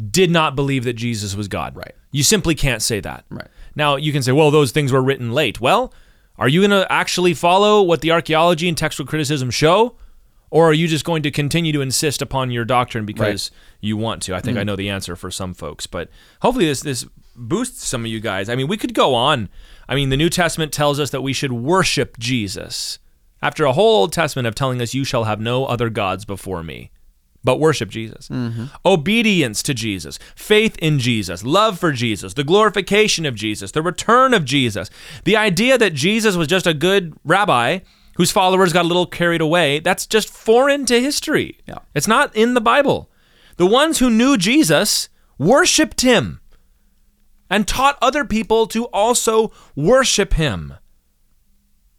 did not believe that Jesus was God. Right. You simply can't say that. Right. Now, you can say, well, those things were written late. Well, are you going to actually follow what the archaeology and textual criticism show? Or are you just going to continue to insist upon your doctrine because you want to? I think I mm-hmm. know the answer for some folks, but hopefully this this boosts some of you guys. I mean, we could go on. I mean, the New Testament tells us that we should worship Jesus. After a whole Old Testament of telling us you shall have no other gods before me. but worship Jesus. Mm-hmm. Obedience to Jesus, faith in Jesus, love for Jesus, the glorification of Jesus, the return of Jesus. The idea that Jesus was just a good rabbi whose followers got a little carried away, that's just foreign to history. Yeah. It's not in the Bible. The ones who knew Jesus worshiped him and taught other people to also worship him.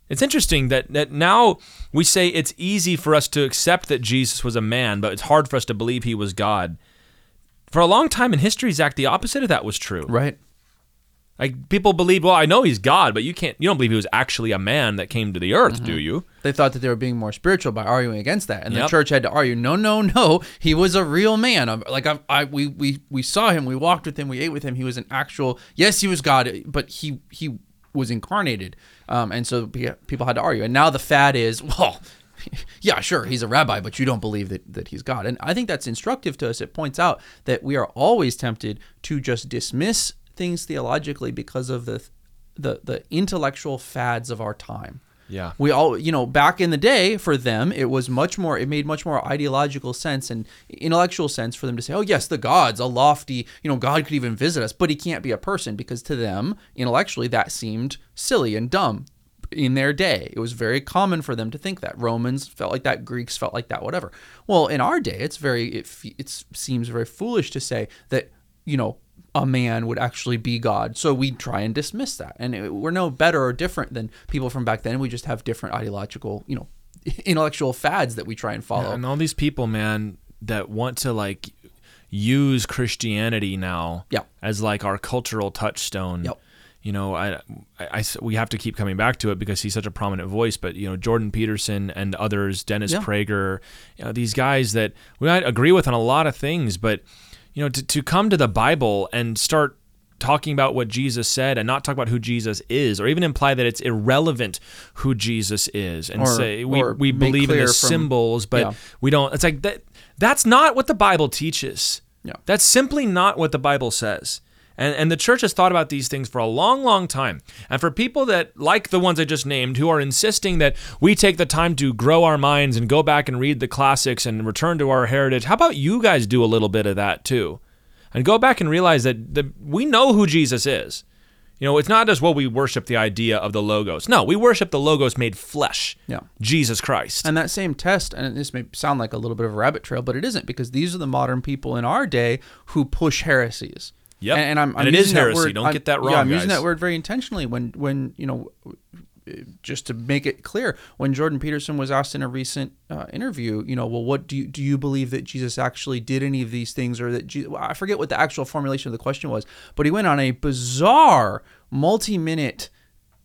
It's interesting that, that now we say it's easy for us to accept that Jesus was a man, but it's hard for us to believe he was God. For a long time in history, Zach, the opposite of that was true. Right. Like people believe, well, I know he's God, but you can't you don't believe he was actually a man that came to the earth, do you? They thought that they were being more spiritual by arguing against that, and the church had to argue, no, no, no, he was a real man. Like I, I, we, we, we saw him, we walked with him, we ate with him. He was an actual, yes, he was God, but he, he was incarnated, um, and so people had to argue. And now the fad is, well, yeah, sure, he's a rabbi, but you don't believe that that he's God. And I think that's instructive to us. It points out that we are always tempted to just dismiss things theologically because of the the the intellectual fads of our time. Yeah. We all, you know, back in the day for them, it was much more, it made much more ideological sense and intellectual sense for them to say, oh, yes, the gods, a lofty, you know, God could even visit us, but he can't be a person because to them, intellectually, that seemed silly and dumb in their day. It was very common for them to think that. Romans felt like that, Greeks felt like that, whatever. Well, in our day, it's very, it, it seems very foolish to say that, you know, a man would actually be God. So we try and dismiss that. And it, we're no better or different than people from back then. We just have different ideological, you know, intellectual fads that we try and follow. And all these people, man, that want to like use Christianity now Yeah. as like our cultural touchstone. Yep. You know, I, I- I- we have to keep coming back to it because he's such a prominent voice. But you know, Jordan Peterson and others, Dennis Yeah. Prager, you know, these guys that we might agree with on a lot of things, but you know, to, to come to the Bible and start talking about what Jesus said and not talk about who Jesus is, or even imply that it's irrelevant who Jesus is, and Or- say we, we believe in the from- symbols, but Yeah. we don't. It's like that. That's not what the Bible teaches. Yeah. That's simply not what the Bible says. And, and the church has thought about these things for a long, long time. And for people that, like the ones I just named, who are insisting that we take the time to grow our minds and go back and read the classics and return to our heritage, how about you guys do a little bit of that too? And go back and realize that the, we know who Jesus is. You know, it's not just, well, we worship the idea of the logos. No, we worship the logos made flesh. Yeah. Jesus Christ. And that same test, and this may sound like a little bit of a rabbit trail, but it isn't because these are the modern people in our day who push heresies. Yep. And, and I'm, I'm And it is using that heresy. word- Don't I'm- get that wrong. Yeah, I'm using that word very intentionally when, when you know, just to make it clear, when Jordan Peterson was asked in a recent uh, interview, you know, well, what do you do? You believe that Jesus actually did any of these things, or that Je- I forget what the actual formulation of the question was, but he went on a bizarre, multi-minute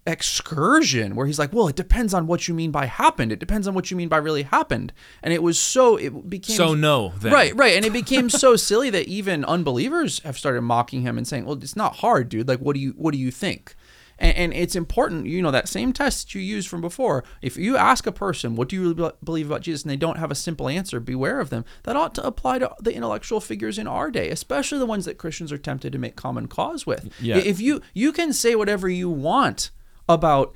excursion where he's like, well, it depends on what you mean by happened. It depends on what you mean by really happened. And it was so it became So no, then. Right, right. And it became so silly that even unbelievers have started mocking him and saying, "Well, it's not hard, dude. Like, what do you what do you think?" And, and it's important, you know, that same test that you used from before. If you ask a person, "What do you really believe about Jesus?" and they don't have a simple answer, beware of them. That ought to apply to the intellectual figures in our day, especially the ones that Christians are tempted to make common cause with. Yeah. If you you can say whatever you want about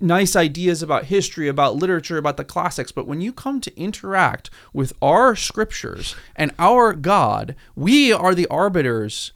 nice ideas about history, about literature, about the classics, but when you come to interact with our scriptures and our God, we are the arbiters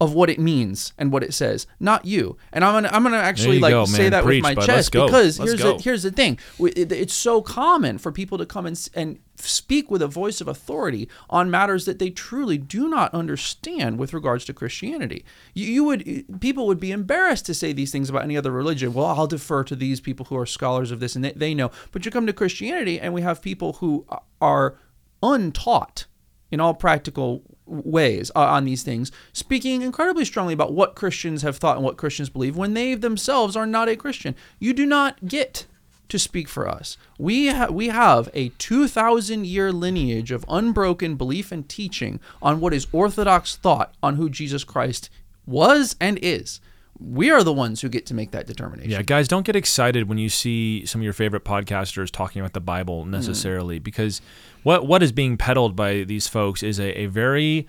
of what it means and what it says, not you. And I'm gonna I'm gonna actually like go, say man. that Preach, with my bud. chest because Let's here's go. the, here's the thing: it's so common for people to come and and speak with a voice of authority on matters that they truly do not understand with regards to Christianity. You, you would people would be embarrassed to say these things about any other religion. Well, I'll defer to these people who are scholars of this and they, they know. But you come to Christianity and we have people who are untaught in all practical ways uh, on these things, speaking incredibly strongly about what Christians have thought and what Christians believe when they themselves are not a Christian. You do not get to speak for us. We ha- we have a 2000 year lineage of unbroken belief and teaching on what is orthodox thought on who Jesus Christ was and is. We are the ones who get to make that determination. Yeah, guys, don't get excited when you see some of your favorite podcasters talking about the Bible mm-hmm. necessarily, because what what is being peddled by these folks is a, a very,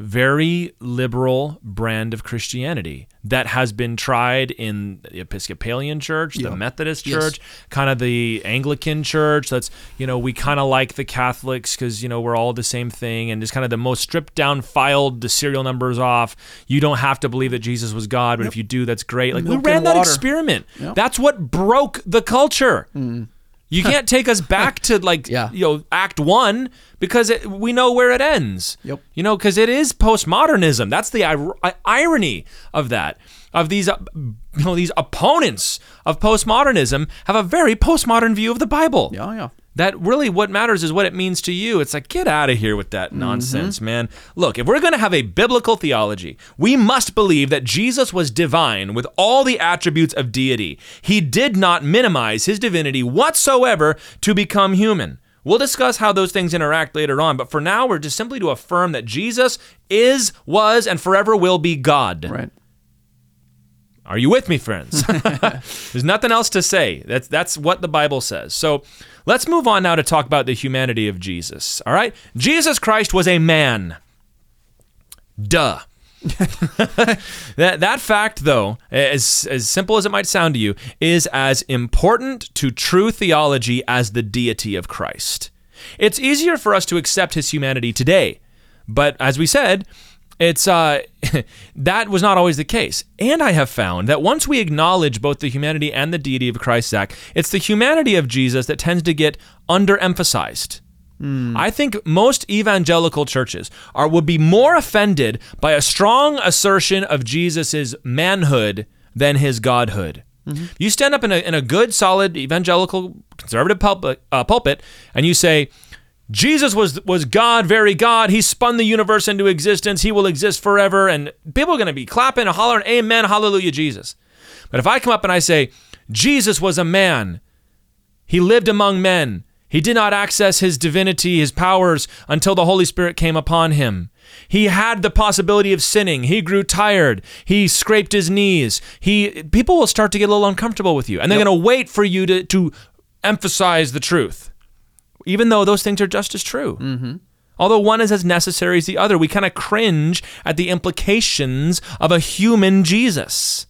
very liberal brand of Christianity that has been tried in the Episcopalian Church, the. Methodist Yes. Church, kind of the Anglican Church. That's you know we kind of like the Catholics because you know we're all the same thing, and just kind of the most stripped down, filed the serial numbers off. You don't have to believe that Jesus was God, but if you do, that's great. Like Milk we ran that experiment. Yep. That's what broke the culture. You can't take us back to like Yeah. you know Act One because it, we know where it ends. Yep. You know because it is postmodernism. That's the ir- irony of that. Of these, uh, you know, these opponents of postmodernism have a very postmodern view of the Bible. Yeah, yeah. That really what matters is what it means to you. It's like, get out of here with that mm-hmm. nonsense, man. Look, if we're going to have a biblical theology, we must believe that Jesus was divine with all the attributes of deity. He did not minimize his divinity whatsoever to become human. We'll discuss how those things interact later on, but for now, we're just simply to affirm that Jesus is, was, and forever will be God. Right. Are you with me, friends? There's nothing else to say. That's that's what the Bible says. So let's move on now to talk about the humanity of Jesus. All right? Jesus Christ was a man. Duh. that that fact though, as as simple as it might sound to you, is as important to true theology as the deity of Christ. It's easier for us to accept his humanity today, but as we said, it's uh, that was not always the case. And I have found that once we acknowledge both the humanity and the deity of Christ, Zach, it's the humanity of Jesus that tends to get underemphasized. I think most evangelical churches are would be more offended by a strong assertion of Jesus' manhood than his godhood. You stand up in a, in a good, solid evangelical conservative pulpit, uh, pulpit and you say, Jesus was was God, very God. He spun the universe into existence. He will exist forever. And people are going to be clapping and hollering, Amen, Hallelujah, Jesus. But if I come up and I say, Jesus was a man, he lived among men. He did not access his divinity, his powers, until the Holy Spirit came upon him. He had the possibility of sinning. He grew tired. He scraped his knees. He people will start to get a little uncomfortable with you, and they're going to wait for you to to emphasize the truth, even though those things are just as true. Mm-hmm. Although one is as necessary as the other, we kind of cringe at the implications of a human Jesus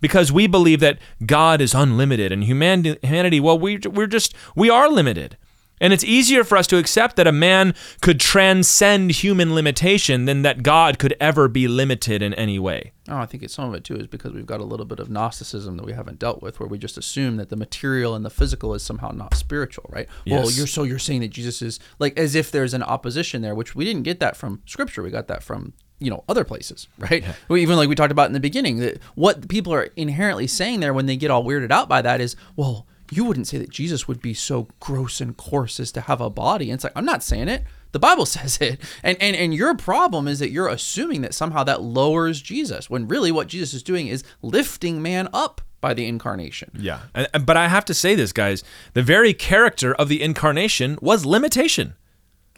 because we believe that God is unlimited and humanity, humanity well, we, we're just, we are limited. And it's easier for us to accept that a man could transcend human limitation than that God could ever be limited in any way. Oh, I think it's some of it too is because we've got a little bit of Gnosticism that we haven't dealt with, where we just assume that the material and the physical is somehow not spiritual, right? Well, Yes. you're so you're saying that Jesus is like as if there's an opposition there, which we didn't get that from Scripture. We got that from you know other places, right? We, even like we talked about in the beginning, that what people are inherently saying there when they get all weirded out by that is, well, you wouldn't say that Jesus would be so gross and coarse as to have a body. And it's like I'm not saying it. The Bible says it. And, and and your problem is that you're assuming that somehow that lowers Jesus when really what Jesus is doing is lifting man up by the incarnation. Yeah. And, but I have to say this, guys. The very character of the incarnation was limitation.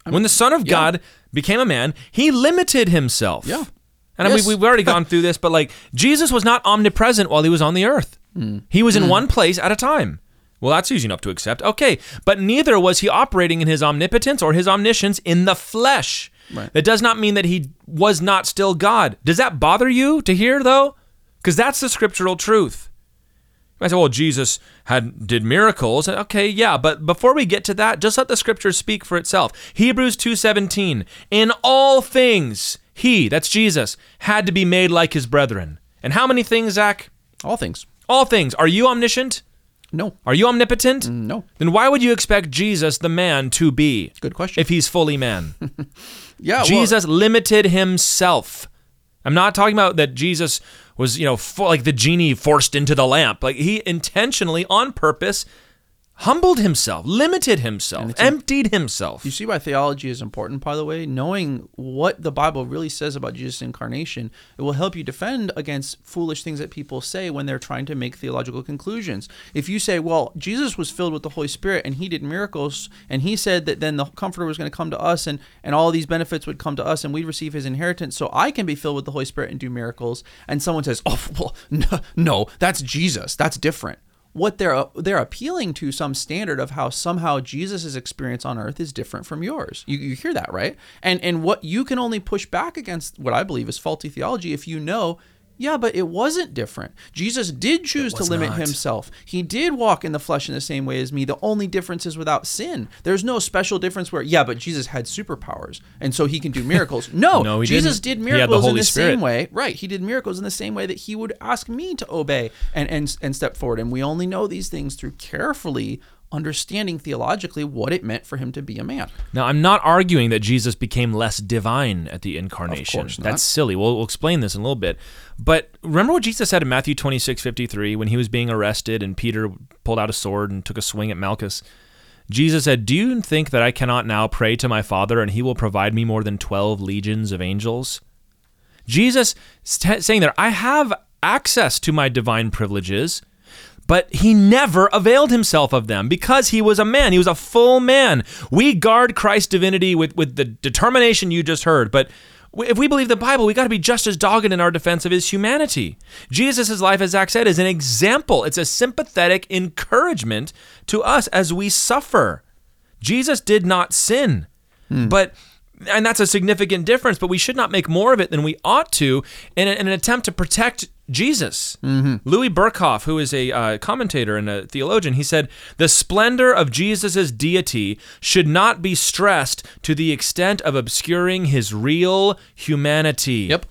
when the Son of God became a man, he limited himself. Yeah. And Yes. we, we've already gone through this, but like Jesus was not omnipresent while he was on the earth. Hmm. He was in one place at a time. Well, that's easy enough to accept. Okay. But neither was he operating in his omnipotence or his omniscience in the flesh. Right. That does not mean that he was not still God. Does that bother you to hear, though? Because that's the scriptural truth. I said, well, Jesus had did miracles. Okay, yeah, but before we get to that, just let the scriptures speak for itself. Hebrews 2:17. In all things, he, that's Jesus, had to be made like his brethren. And how many things, Zach? All things. All things. Are you omniscient? No. Are you omnipotent? No. Then why would you expect Jesus, the man, to be? Good question. If he's fully man. Yeah. well- Jesus limited himself. I'm not talking about that Jesus was, you know, like the genie forced into the lamp. Like he intentionally, on purpose, humbled himself, limited himself, emptied himself. You see why theology is important, by the way? Knowing what the Bible really says about Jesus' incarnation, it will help you defend against foolish things that people say when they're trying to make theological conclusions. If you say, well, Jesus was filled with the Holy Spirit and he did miracles, and he said that then the Comforter was going to come to us and, and all these benefits would come to us and we'd receive his inheritance, so I can be filled with the Holy Spirit and do miracles, and someone says, oh, well, no, no that's Jesus. That's different. What they're they're appealing to some standard of how somehow Jesus' experience on earth is different from yours. You, you hear that, right? And and what you can only push back against what I believe is faulty theology if you know yeah, but it wasn't different. Jesus did choose to limit not. himself. He did walk in the flesh in the same way as me. The only difference is without sin. There's no special difference where, yeah, but Jesus had superpowers and so he can do miracles. No, no Jesus didn't. did miracles the in the Spirit. same way. Right. He did miracles in the same way that he would ask me to obey and, and, and step forward. And we only know these things through carefully understanding theologically what it meant for him to be a man. Now, I'm not arguing that Jesus became less divine at the incarnation. That's silly. We'll, we'll, explain this in a little bit. But remember what Jesus said in Matthew 26, 53, when he was being arrested and Peter pulled out a sword and took a swing at Malchus? Jesus said, Do you think that I cannot now pray to my Father and he will provide me more than 12 legions of angels? Jesus saying that I have access to my divine privileges but he never availed himself of them because he was a man. He was a full man. We guard Christ's divinity with, with the determination you just heard, but if we believe the Bible, we got to be just as dogged in our defense of his humanity. Jesus' life, as Zach said, is an example. It's a sympathetic encouragement to us as we suffer. Jesus did not sin, hmm. but and that's a significant difference, but we should not make more of it than we ought to in, in an attempt to protect Jesus. Mm-hmm. Louis Berkhof, who is a uh, commentator and a theologian, he said, The splendor of Jesus' deity should not be stressed to the extent of obscuring his real humanity. Yep.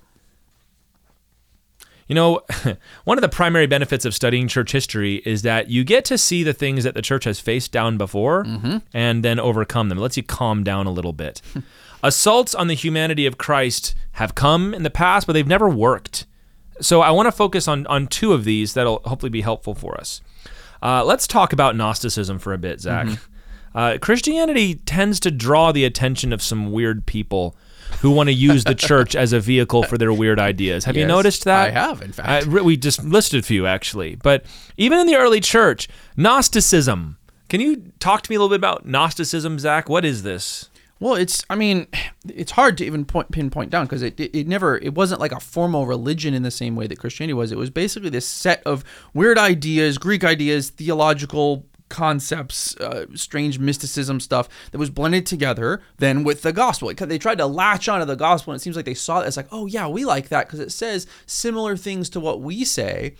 You know, one of the primary benefits of studying church history is that you get to see the things that the church has faced down before mm-hmm. and then overcome them. It lets you calm down a little bit. Assaults on the humanity of Christ have come in the past, but they've never worked. So I want to focus on on two of these that'll hopefully be helpful for us. Uh, let's talk about Gnosticism for a bit, Zach. Mm-hmm. Uh, Christianity tends to draw the attention of some weird people who want to use the church as a vehicle for their weird ideas. Have yes, you noticed that? I have, in fact. Uh, we just listed a few actually, but even in the early church, Gnosticism. Can you talk to me a little bit about Gnosticism, Zach? What is this? Well, it's I mean, it's hard to even point, pinpoint down because it, it, it never it wasn't like a formal religion in the same way that Christianity was. It was basically this set of weird ideas, Greek ideas, theological concepts, uh, strange mysticism stuff that was blended together then with the gospel. because They tried to latch onto the gospel, and it seems like they saw it as like, oh yeah, we like that because it says similar things to what we say,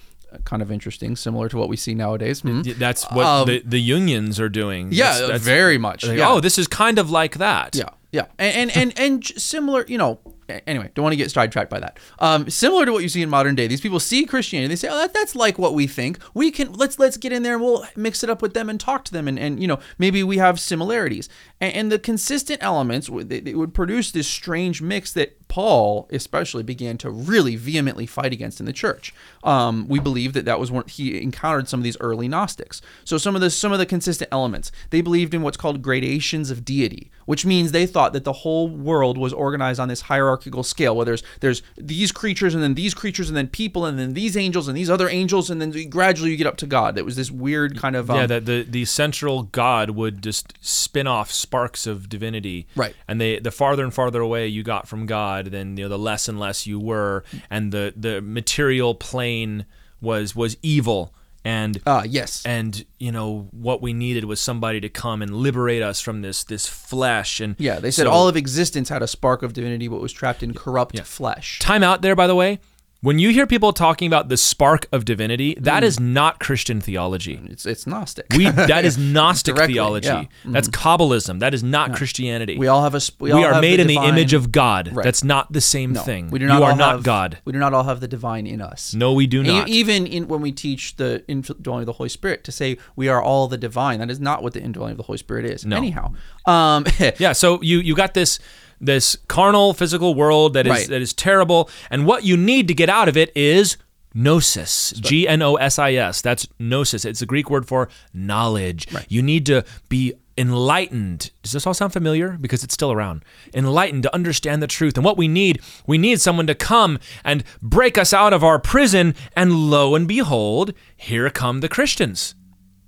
kind of interesting, similar to what we see nowadays. Mm-hmm. That's what um, the, the unions are doing. Yeah, that's, that's, very much. Like, yeah. Oh, this is kind of like that. Yeah, yeah, and and and, and similar. You know, anyway, don't want to get sidetracked by that. Um, similar to what you see in modern day, these people see Christianity, they say, "Oh, that, that's like what we think. We can let's let's get in there and we'll mix it up with them and talk to them, and and you know maybe we have similarities." And, and the consistent elements they, would produce this strange mix that Paul especially began to really vehemently fight against in the church. Um, we believe that that was when he encountered some of these early Gnostics. So some of the some of the consistent elements they believed in what's called gradations of deity, which means they thought that the whole world was organized on this hierarchical scale, where there's there's these creatures and then these creatures and then people and then these angels and these other angels and then gradually you get up to God. It was this weird kind of um, yeah that the the central God would just spin off sparks of divinity. Right, and they the farther and farther away you got from God then you know the less and less you were, and the the material plane was was evil and uh, yes. and you know what we needed was somebody to come and liberate us from this this flesh. And yeah they said so, all of existence had a spark of divinity but was trapped in corrupt yeah. flesh. Time out there by the way when you hear people talking about the spark of divinity, that mm. is not Christian theology. It's it's Gnostic. We that is Gnostic theology. Yeah. Mm-hmm. That's Kabbalism. That is not yeah. Christianity. We all have a. We, we are made the in divine, the image of God. Right. That's not the same no, thing. We do not. You are not have, God. We do not all have the divine in us. No, we do not. even in, when we teach the indwelling of the Holy Spirit, to say we are all the divine, that is not what the indwelling of the Holy Spirit is. No. Anyhow, um, yeah. So you you got this this carnal physical world that is right. that is terrible. And what you need to get out of it is gnosis. G N O S I S. That's gnosis. It's a Greek word for knowledge. Right. you need to be enlightened. Does this all sound familiar? Because it's still around. Enlightened to understand the truth. And what we need we need someone to come and break us out of our prison. And lo and behold here come the Christians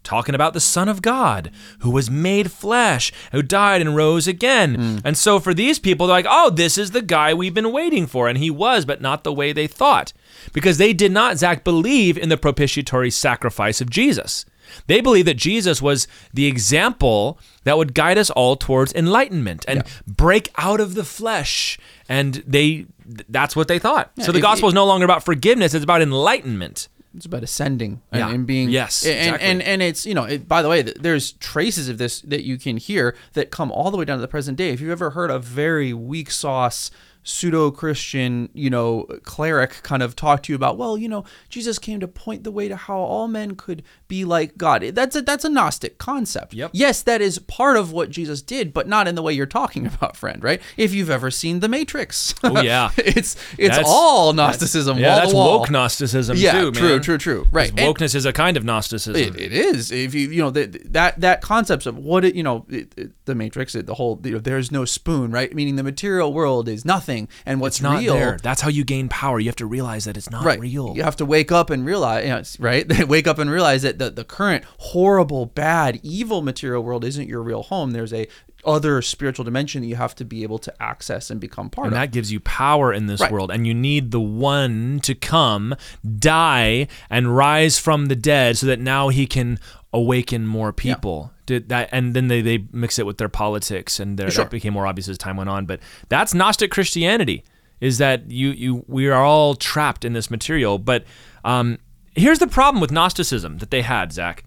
talking about the Son of God who was made flesh, who died and rose again. Mm. And so for these people, they're like, oh, this is the guy we've been waiting for. And he was, but not the way they thought. Because they did not, Zach, believe in the propitiatory sacrifice of Jesus. They believed that Jesus was the example that would guide us all towards enlightenment and yeah. break out of the flesh. And they that's what they thought. Yeah, so the gospel is no longer about forgiveness, it's about enlightenment. It's about ascending and, yeah. and being yes, and, exactly. and and it's you know it, by the way there's traces of this that you can hear that come all the way down to the present day. If you've ever heard a very weak sauce pseudo Christian, you know, cleric kind of talk to you about, well, you know, Jesus came to point the way to how all men could be like God. That's a that's a Gnostic concept. Yep. Yes, that is part of what Jesus did, but not in the way you're talking about, friend. Right? If you've ever seen The Matrix, oh yeah, it's it's that's, all Gnosticism. yeah, that's woke Gnosticism yeah, too. True, true, true. Right. wokeness is a kind of Gnosticism. It, it is. If you you know the, that that concept of what it you know it, it, the Matrix, the whole you know, there's no spoon, right? Meaning the material world is nothing, and what's it's not real. There. That's how you gain power. You have to realize that it's not right. real. You have to wake up and realize, you know, right? wake up and realize that the, the current horrible, bad, evil material world isn't your real home. There's a other spiritual dimension that you have to be able to access and become part and of. And that gives you power in this right. world. And you need the one to come, die, and rise from the dead so that now he can awaken more people. Did that and then they, they mix it with their politics and their, sure. that became more obvious as time went on. But that's Gnostic Christianity is that you you we are all trapped in this material. But um, here's the problem with Gnosticism that they had, Zach,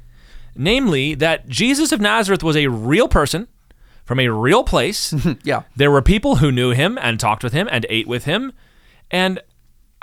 namely that Jesus of Nazareth was a real person from a real place. yeah, there were people who knew him and talked with him and ate with him, and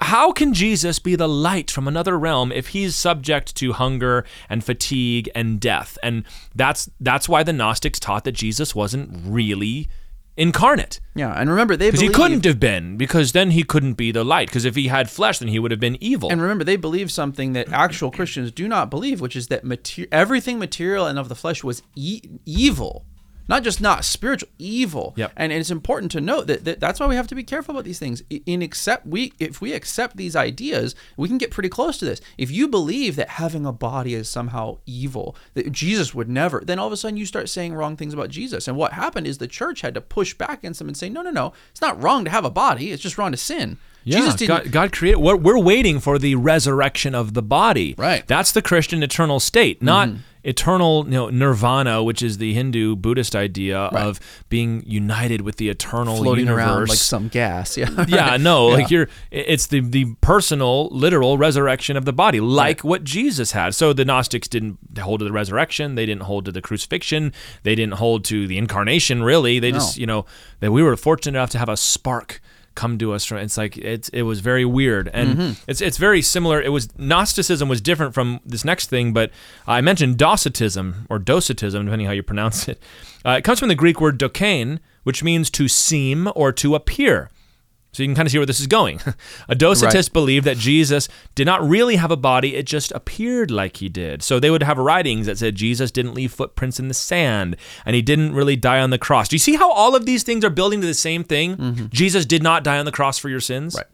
how can Jesus be the light from another realm if he's subject to hunger and fatigue and death? And that's that's why the Gnostics taught that Jesus wasn't really incarnate. Yeah, and remember they because he couldn't have been because then he couldn't be the light because if he had flesh then he would have been evil. And remember they believe something that actual Christians do not believe, which is that mater- everything material and of the flesh was e- evil not just not spiritual evil yep. and, it's important to note that, that that's why we have to be careful about these things in accept we if we accept these ideas we can get pretty close to this if you believe that having a body is somehow evil that jesus would never then all of a sudden you start saying wrong things about jesus and what happened is the church had to push back against them and say no no no it's not wrong to have a body it's just wrong to sin yeah, Jesus didn't, God, God created. We're, we're waiting for the resurrection of the body. Right. That's the Christian eternal state, not mm-hmm eternal you know nirvana which is the hindu buddhist idea right. of being united with the eternal floating universe. around like some gas yeah yeah no yeah. like you're it's the the personal literal resurrection of the body like right. what jesus had so the gnostics didn't hold to the resurrection they didn't hold to the crucifixion they didn't hold to the incarnation really they no. just you know that we were fortunate enough to have a spark come to us from it's like it's it was very weird. And mm-hmm. it's it's very similar. It was gnosticism was different from this next thing but i mentioned docetism or docetism depending how you pronounce it. Uh, it comes from the greek word dokein which means to seem or to appear so you can kind of see where this is going. a Docetist right. believed that Jesus did not really have a body, it just appeared like he did. So they would have writings that said Jesus didn't leave footprints in the sand and he didn't really die on the cross. Do you see how all of these things are building to the same thing? Mm-hmm. Jesus did not die on the cross for your sins. Right.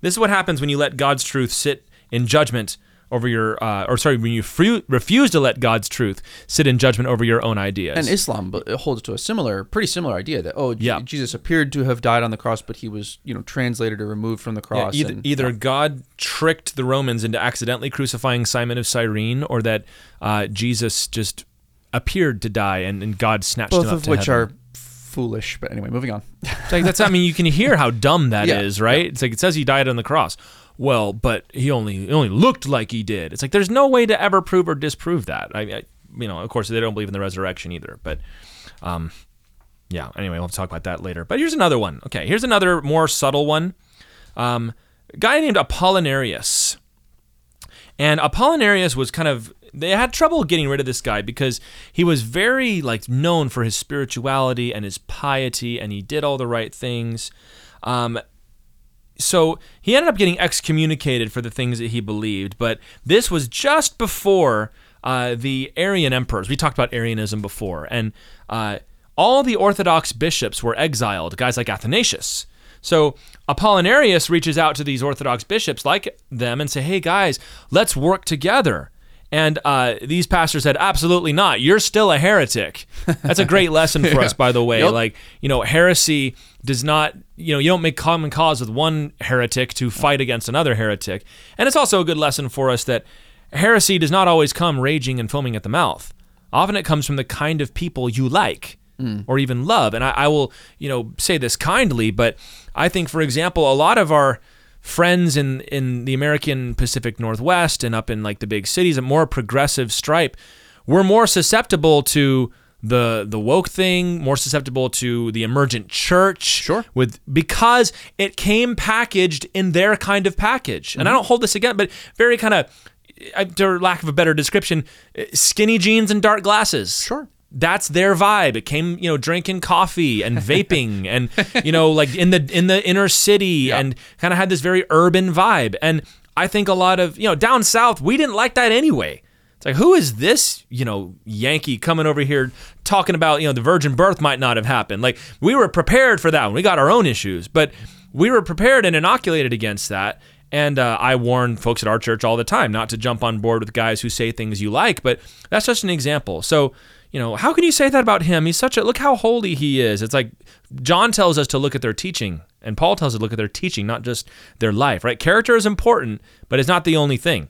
This is what happens when you let God's truth sit in judgment over your, uh, or sorry, when you refuse to let God's truth sit in judgment over your own ideas. And Islam holds to a similar, pretty similar idea that oh, yeah. Jesus appeared to have died on the cross, but he was, you know, translated or removed from the cross. Yeah, either, and, either yeah. God tricked the Romans into accidentally crucifying Simon of Cyrene, or that uh, Jesus just appeared to die and, and God snatched Both him up Both of which heaven. are foolish. But anyway, moving on. like that's I mean you can hear how dumb that yeah, is, right? It's like it says he died on the cross well, but he only he only looked like he did. It's like there's no way to ever prove or disprove that. I, I you know, of course they don't believe in the resurrection either, but um yeah, anyway, we'll talk about that later. But here's another one. Okay, here's another more subtle one. Um, guy named Apollinarius. And Apollinarius was kind of they had trouble getting rid of this guy because he was very like known for his spirituality and his piety and he did all the right things. Um, so he ended up getting excommunicated for the things that he believed, but this was just before uh, the Arian emperors. We talked about Arianism before, and uh, all the Orthodox bishops were exiled, guys like Athanasius. So Apollinarius reaches out to these Orthodox bishops like them and say, "Hey guys, let's work together." And uh, these pastors said, absolutely not. You're still a heretic. That's a great lesson for yeah. us, by the way. Yep. Like, you know, heresy does not, you know, you don't make common cause with one heretic to fight against another heretic. And it's also a good lesson for us that heresy does not always come raging and foaming at the mouth. Often it comes from the kind of people you like mm. or even love. And I, I will, you know, say this kindly, but I think, for example, a lot of our friends in in the American Pacific Northwest and up in like the big cities, a more progressive stripe, we're more susceptible to the the woke thing, more susceptible to the emergent church. Sure. With because it came packaged in their kind of package. Mm-hmm. And I don't hold this again, but very kind of for lack of a better description, skinny jeans and dark glasses. Sure that's their vibe. It came, you know, drinking coffee and vaping and you know, like in the in the inner city yeah. and kind of had this very urban vibe. And I think a lot of, you know, down south, we didn't like that anyway. It's like, who is this, you know, Yankee coming over here talking about, you know, the virgin birth might not have happened. Like we were prepared for that. We got our own issues, but we were prepared and inoculated against that. And uh, I warn folks at our church all the time not to jump on board with guys who say things you like, but that's just an example. So you know, how can you say that about him? He's such a look how holy he is. It's like John tells us to look at their teaching, and Paul tells us to look at their teaching, not just their life, right? Character is important, but it's not the only thing.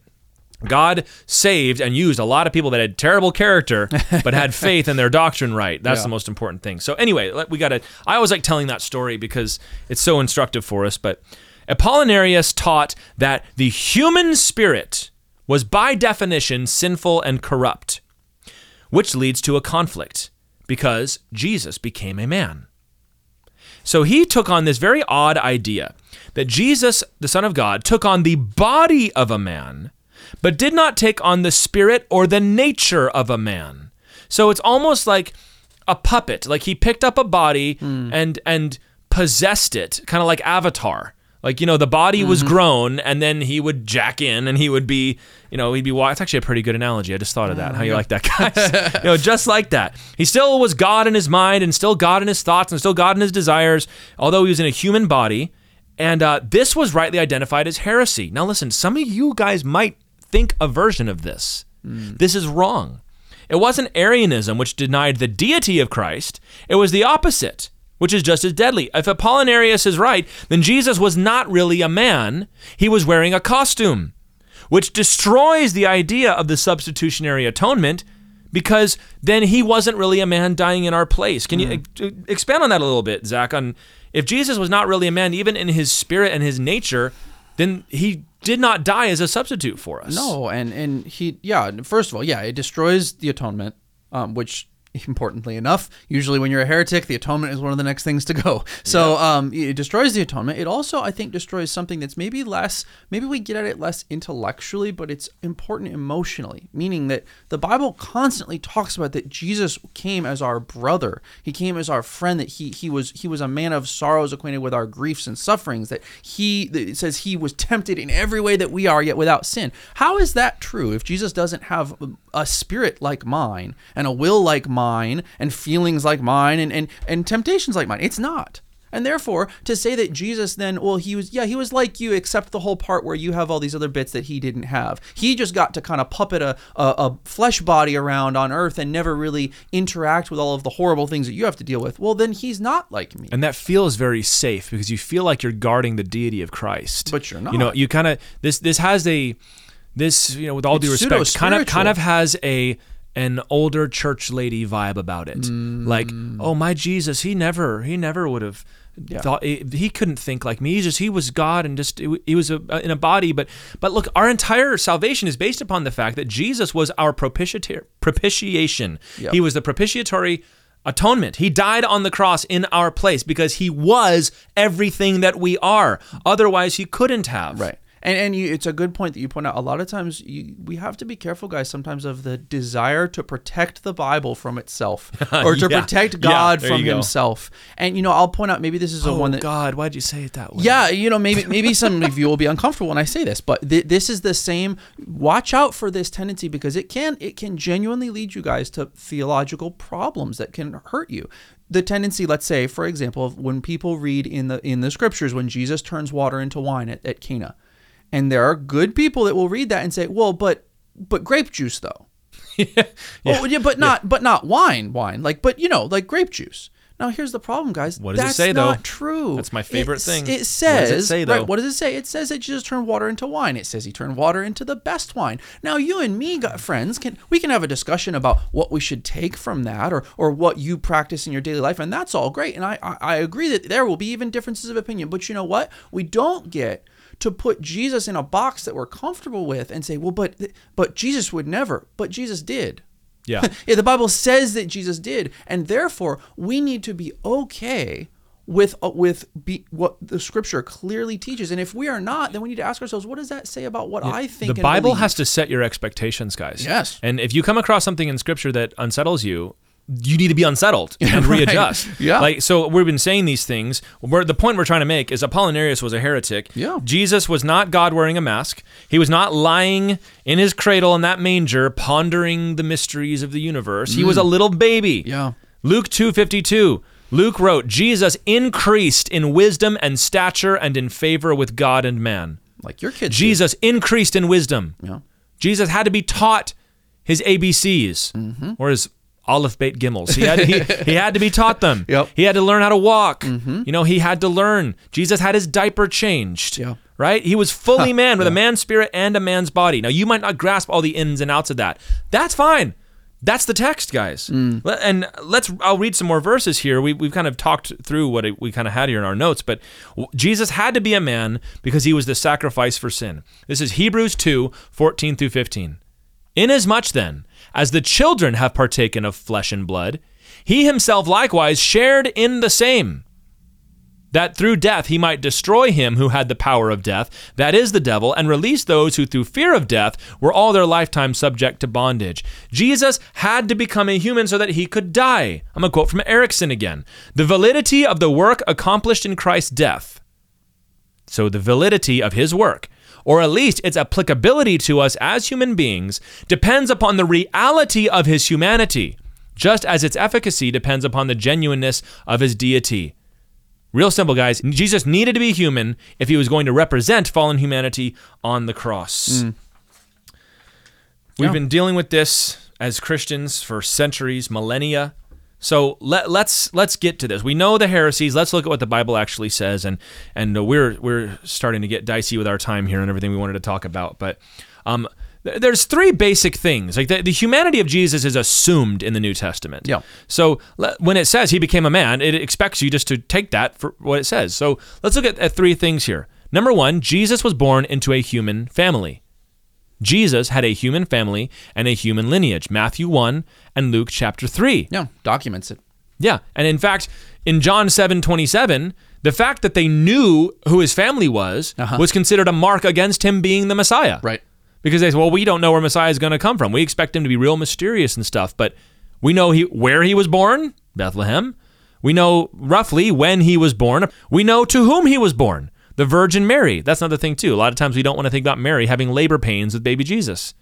God saved and used a lot of people that had terrible character, but had faith in their doctrine right. That's yeah. the most important thing. So, anyway, we got to. I always like telling that story because it's so instructive for us. But Apollinarius taught that the human spirit was by definition sinful and corrupt which leads to a conflict because Jesus became a man. So he took on this very odd idea that Jesus, the Son of God, took on the body of a man, but did not take on the spirit or the nature of a man. So it's almost like a puppet. Like he picked up a body mm. and and possessed it, kind of like Avatar. Like, you know, the body was mm-hmm. grown and then he would jack in and he would be, you know, he'd be, it's actually a pretty good analogy. I just thought of that. How you like that, guys? you know, just like that. He still was God in his mind and still God in his thoughts and still God in his desires, although he was in a human body. And uh, this was rightly identified as heresy. Now, listen, some of you guys might think a version of this. Mm. This is wrong. It wasn't Arianism which denied the deity of Christ, it was the opposite which is just as deadly. If Apollinarius is right, then Jesus was not really a man, he was wearing a costume, which destroys the idea of the substitutionary atonement because then he wasn't really a man dying in our place. Can you mm. expand on that a little bit, Zach? On if Jesus was not really a man, even in his spirit and his nature, then he did not die as a substitute for us. No, and and he, yeah. First of all, yeah, it destroys the atonement, um, which importantly enough, usually when you're a heretic, the atonement is one of the next things to go. So yeah. um, it destroys the atonement. It also, I think, destroys something that's maybe less, maybe we get at it less intellectually, but it's important emotionally, meaning that the Bible constantly talks about that Jesus came as our brother. He came as our friend, that he, he, was, he was a man of sorrows acquainted with our griefs and sufferings, that he, that it says he was tempted in every way that we are, yet without sin. How is that true if Jesus doesn't have a spirit like mine and a will like mine? Mine and feelings like mine and, and, and temptations like mine. It's not. And therefore, to say that Jesus then, well, he was, yeah, he was like you, except the whole part where you have all these other bits that he didn't have. He just got to kind of puppet a, a, a, flesh body around on earth and never really interact with all of the horrible things that you have to deal with. Well, then he's not like me. And that feels very safe because you feel like you're guarding the deity of Christ. But you're not. You know, you kind of, this, this has a, this, you know, with all it's due respect, kind of, kind of has a, an older church lady vibe about it. Mm. Like, oh my Jesus, he never he never would have yeah. thought he couldn't think like me. He just he was God and just he was a, in a body. But but look, our entire salvation is based upon the fact that Jesus was our propitiation. Yep. He was the propitiatory atonement. He died on the cross in our place because he was everything that we are. Otherwise, he couldn't have. Right. And and you, it's a good point that you point out. A lot of times you, we have to be careful, guys. Sometimes of the desire to protect the Bible from itself, or to yeah. protect God yeah, from Himself. And you know, I'll point out maybe this is a oh, one that God, why'd you say it that way? Yeah, you know, maybe maybe some of you will be uncomfortable when I say this, but th- this is the same. Watch out for this tendency because it can it can genuinely lead you guys to theological problems that can hurt you the tendency let's say for example when people read in the in the scriptures when jesus turns water into wine at, at cana and there are good people that will read that and say, well, but but grape juice though. yeah. Oh, yeah, but not yeah. but not wine, wine. Like but you know, like grape juice. Now here's the problem, guys. What does That's it say not though? True. That's my favorite it, thing. It says. What does it say though? Right, what does it say? It says that Jesus turned water into wine. It says he turned water into the best wine. Now you and me, got friends, can we can have a discussion about what we should take from that, or or what you practice in your daily life, and that's all great. And I I, I agree that there will be even differences of opinion. But you know what? We don't get to put Jesus in a box that we're comfortable with and say, well, but but Jesus would never. But Jesus did. Yeah. yeah. The Bible says that Jesus did, and therefore we need to be okay with uh, with be, what the Scripture clearly teaches. And if we are not, then we need to ask ourselves, what does that say about what yeah. I think? The Bible believe? has to set your expectations, guys. Yes. And if you come across something in Scripture that unsettles you, you need to be unsettled and right. readjust. Yeah. Like so we've been saying these things. Where the point we're trying to make is Apollinarius was a heretic. Yeah. Jesus was not God wearing a mask. He was not lying in his cradle in that manger pondering the mysteries of the universe. He was a mm. little baby. Yeah. Luke 252. Luke wrote, Jesus increased in wisdom and stature and in favor with God and man. Like your kids. Jesus did. increased in wisdom. Yeah. Jesus had to be taught his ABCs mm-hmm. or his Aleph Beit Gimels. He had, he, he had to be taught them. Yep. He had to learn how to walk. Mm-hmm. You know, he had to learn. Jesus had his diaper changed. Yeah. Right? He was fully man with yeah. a man's spirit and a man's body. Now, you might not grasp all the ins and outs of that. That's fine. That's the text, guys. Mm. And let's, I'll read some more verses here. We, we've kind of talked through what we kind of had here in our notes, but Jesus had to be a man because he was the sacrifice for sin. This is Hebrews 2 14 through 15. Inasmuch then, as the children have partaken of flesh and blood, he himself likewise shared in the same, that through death he might destroy him who had the power of death, that is the devil, and release those who through fear of death were all their lifetime subject to bondage. Jesus had to become a human so that he could die. I'm going to quote from Erickson again. The validity of the work accomplished in Christ's death. So the validity of his work or at least its applicability to us as human beings, depends upon the reality of his humanity, just as its efficacy depends upon the genuineness of his deity. Real simple, guys. Jesus needed to be human if he was going to represent fallen humanity on the cross. Mm. We've yeah. been dealing with this as Christians for centuries, millennia. So let, let's let's get to this. We know the heresies. Let's look at what the Bible actually says, and and we're we're starting to get dicey with our time here and everything we wanted to talk about. But um, th- there's three basic things. Like the, the humanity of Jesus is assumed in the New Testament. Yeah. So le- when it says he became a man, it expects you just to take that for what it says. So let's look at, at three things here. Number one, Jesus was born into a human family. Jesus had a human family and a human lineage. Matthew 1 and Luke chapter 3. Yeah, documents it. Yeah. And in fact, in John 7 27, the fact that they knew who his family was uh-huh. was considered a mark against him being the Messiah. Right. Because they said, well, we don't know where Messiah is going to come from. We expect him to be real mysterious and stuff, but we know he where he was born, Bethlehem. We know roughly when he was born. We know to whom he was born the Virgin Mary. That's another thing, too. A lot of times we don't want to think about Mary having labor pains with baby Jesus.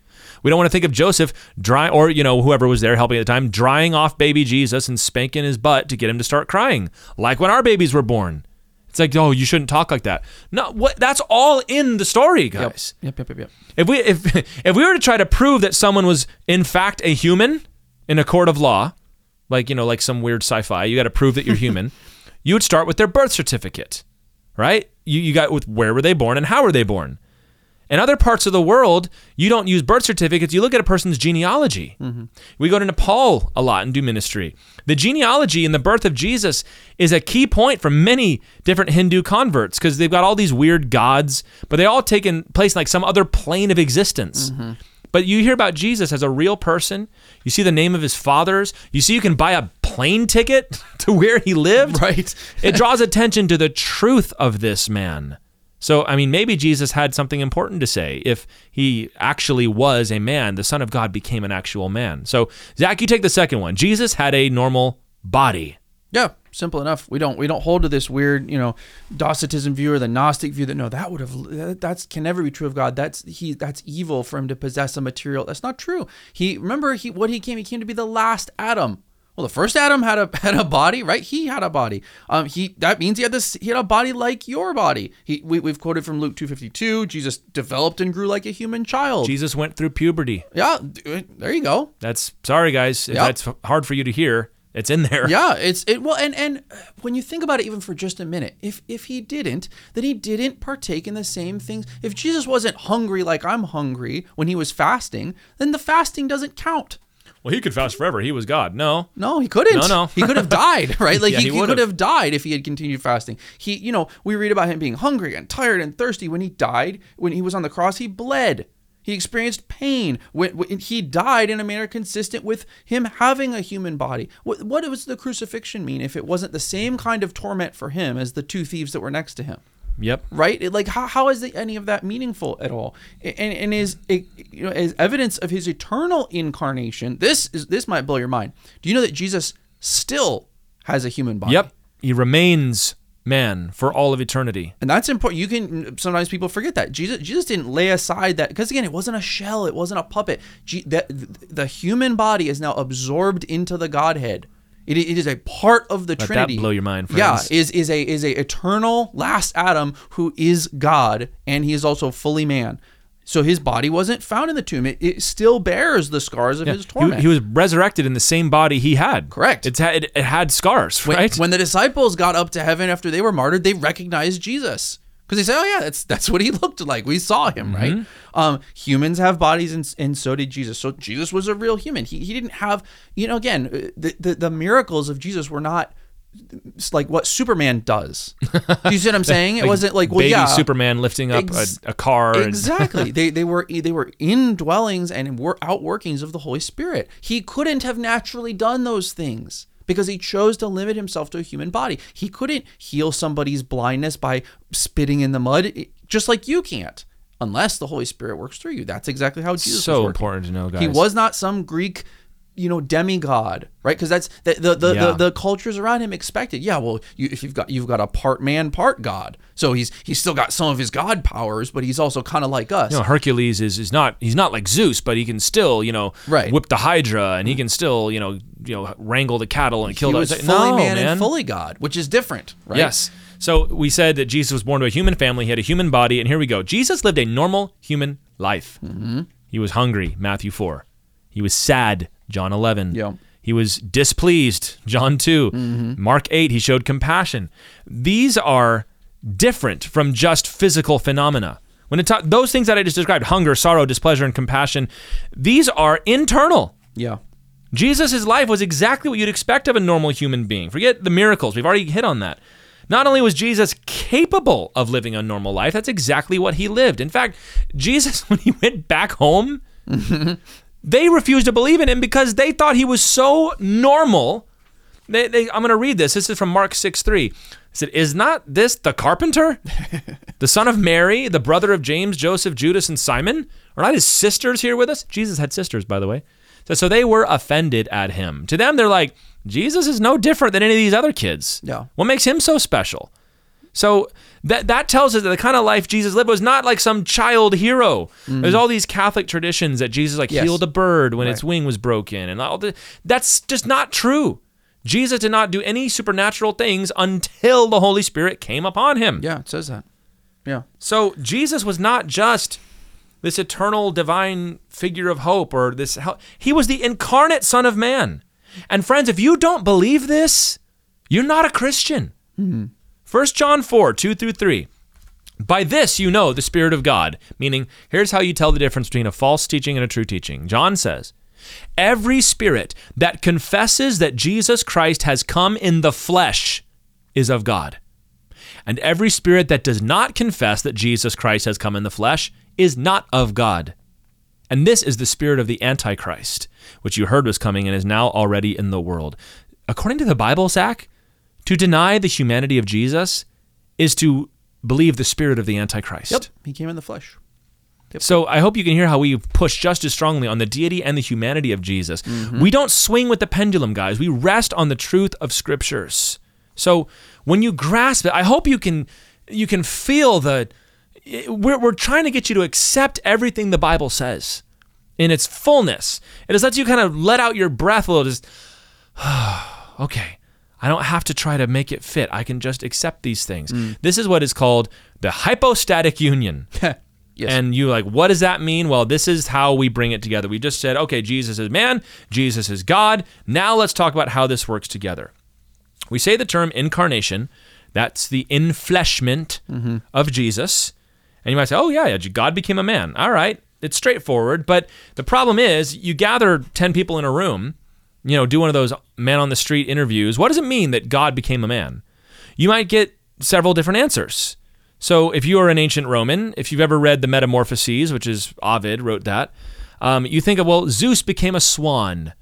We don't want to think of Joseph dry or you know whoever was there helping at the time drying off baby Jesus and spanking his butt to get him to start crying, like when our babies were born. It's like, oh, you shouldn't talk like that. No, what? That's all in the story, guys. Yep, yep, yep, yep. If we if if we were to try to prove that someone was in fact a human in a court of law, like you know, like some weird sci-fi, you got to prove that you're human. you would start with their birth certificate, right? you, you got with where were they born and how were they born. In other parts of the world, you don't use birth certificates. You look at a person's genealogy. Mm-hmm. We go to Nepal a lot and do ministry. The genealogy and the birth of Jesus is a key point for many different Hindu converts because they've got all these weird gods, but they all place in like some other plane of existence. Mm-hmm. But you hear about Jesus as a real person. You see the name of his fathers. You see you can buy a plane ticket to where he lived. Right. it draws attention to the truth of this man. So, I mean, maybe Jesus had something important to say. If he actually was a man, the Son of God became an actual man. So, Zach, you take the second one. Jesus had a normal body. Yeah, simple enough. We don't we don't hold to this weird, you know, Docetism view or the Gnostic view that no, that would have that's can never be true of God. That's he that's evil for him to possess a material. That's not true. He remember he what he came he came to be the last Adam. Well, the first Adam had a had a body, right? He had a body. Um, he that means he had this. He had a body like your body. He we, we've quoted from Luke two fifty two. Jesus developed and grew like a human child. Jesus went through puberty. Yeah, there you go. That's sorry, guys. If Yep. that's hard for you to hear, it's in there. Yeah, it's it well and and when you think about it even for just a minute, if if he didn't, then he didn't partake in the same things. If Jesus wasn't hungry like I'm hungry when he was fasting, then the fasting doesn't count. Well, he could fast forever. He was God. No. No, he couldn't. No, no. he could have died, right? Like Yeah, he, he he could have died if he had continued fasting. He, you know, we read about him being hungry and tired and thirsty when he died. When he was on the cross, he bled. He experienced pain. When, when he died in a manner consistent with him having a human body. What, what does the crucifixion mean if it wasn't the same kind of torment for him as the two thieves that were next to him? Yep. right? It- like how, how is the, any of that meaningful at all? And and is it, you know as evidence of his eternal incarnation. This is this might blow your mind. Do you know that Jesus still has a human body? Yep. He remains man for all of eternity. And that's important. You can sometimes people forget that Jesus Jesus didn't lay aside that because again, it wasn't a shell, it wasn't a puppet. G, that the human body is now absorbed into the Godhead. It, it is a part of the that Trinity. blow your mind, Yeah, is is a is a eternal last Adam who is God and he is also fully man. So his body wasn't found in the tomb. It, it still bears the scars of his He, torment. he was resurrected in the same body he had. Correct. It's had, it, it had scars, when, right? when the disciples got up to heaven after they were martyred, they recognized Jesus because they said, "Oh yeah, that's that's what he looked like. We saw him, right?" Um, humans have bodies, and, and so did Jesus. So Jesus was a real human. He, he didn't have, you know, again, the, the the miracles of Jesus were not like what Superman does. Do you see what I'm saying? It wasn't like, well, baby yeah, Superman lifting up Ex- a, a car. and- exactly. they they were they were indwellings and were outworkings of the Holy Spirit. He couldn't have naturally done those things because he chose to limit himself to a human body. He couldn't heal somebody's blindness by spitting in the mud, just like you can't, unless the Holy Spirit works through you. That's exactly how Jesus so important to know, guys. He was not some Greek, you know, demigod, right? Because that's the the the, Yeah. the the cultures around him expected. Yeah, well, you, if you've got you've got a part man, part god, so he's he's still got some of his god powers, but he's also kind of like us. you know, Hercules is, is not he's not like Zeus, but he can still you know Right. whip the Hydra and he can still you know you know wrangle the cattle and kill he the was fully no, man, man and fully god, which is different, right? Yes. So we said that Jesus was born to a human family. He had a human body, and here we go. Jesus lived a normal human life. Mm-hmm. He was hungry, Matthew four. He was sad, John eleven. Yeah. He was displeased, John 2. Mm-hmm. Mark 8, he showed compassion. These are different from just physical phenomena. When it ta- those things that I just described, hunger, sorrow, displeasure, and compassion, these are internal. Yeah. Jesus' life was exactly what you'd expect of a normal human being. Forget the miracles. We've already hit on that. Not only was Jesus capable of living a normal life, that's exactly what he lived. In fact, Jesus, when he went back home, they refused to believe in him because they thought he was so normal. They, they, I'm going to read this. This is from Mark 6 3. It said, Is not this the carpenter? the son of Mary, the brother of James, Joseph, Judas, and Simon? Are not his sisters here with us? Jesus had sisters, by the way. So, so they were offended at him. To them, they're like, Jesus is no different than any of these other kids. Yeah. What makes him so special? So that that tells us that the kind of life Jesus lived was not like some child hero. There's mm. all these Catholic traditions that Jesus like. Yes. healed a bird when its wing was broken, and all the, that's just not true. Jesus did not do any supernatural things until the Holy Spirit came upon him. Yeah, it says that. Yeah. So Jesus was not just this eternal divine figure of hope or this he was the incarnate son of man. And friends, if you don't believe this, you're not a Christian. Mm. 1 John 4, 2 through 3. By this you know the Spirit of God, meaning here's how you tell the difference between a false teaching and a true teaching. John says, Every spirit that confesses that Jesus Christ has come in the flesh is of God. And every spirit that does not confess that Jesus Christ has come in the flesh is not of God. And this is the spirit of the Antichrist, which you heard was coming and is now already in the world. According to the Bible, Zach, to deny the humanity of Jesus is to believe the spirit of the Antichrist. Yep. He came in the flesh. So I hope you can hear how we push just as strongly on the deity and the humanity of Jesus. Mm-hmm. We don't swing with the pendulum, guys. We rest on the truth of scriptures. So when you grasp it, I hope you can you can feel the we're, we're trying to get you to accept everything the Bible says in its fullness. It just lets you kind of let out your breath a little, just okay, I don't have to try to make it fit. I can just accept these things. Mm. This is what is called the hypostatic union. yes. And you like, what does that mean? Well, this is how we bring it together. We just said, okay, Jesus is man, Jesus is God. Now let's talk about how this works together. We say the term incarnation, that's the infleshment mm-hmm. of Jesus. And you might say, oh, yeah, yeah, God became a man. All right, it's straightforward. But the problem is, you gather 10 people in a room, you know, do one of those man on the street interviews. What does it mean that God became a man? You might get several different answers. So if you are an ancient Roman, if you've ever read the Metamorphoses, which is Ovid wrote that, um, you think of, well, Zeus became a swan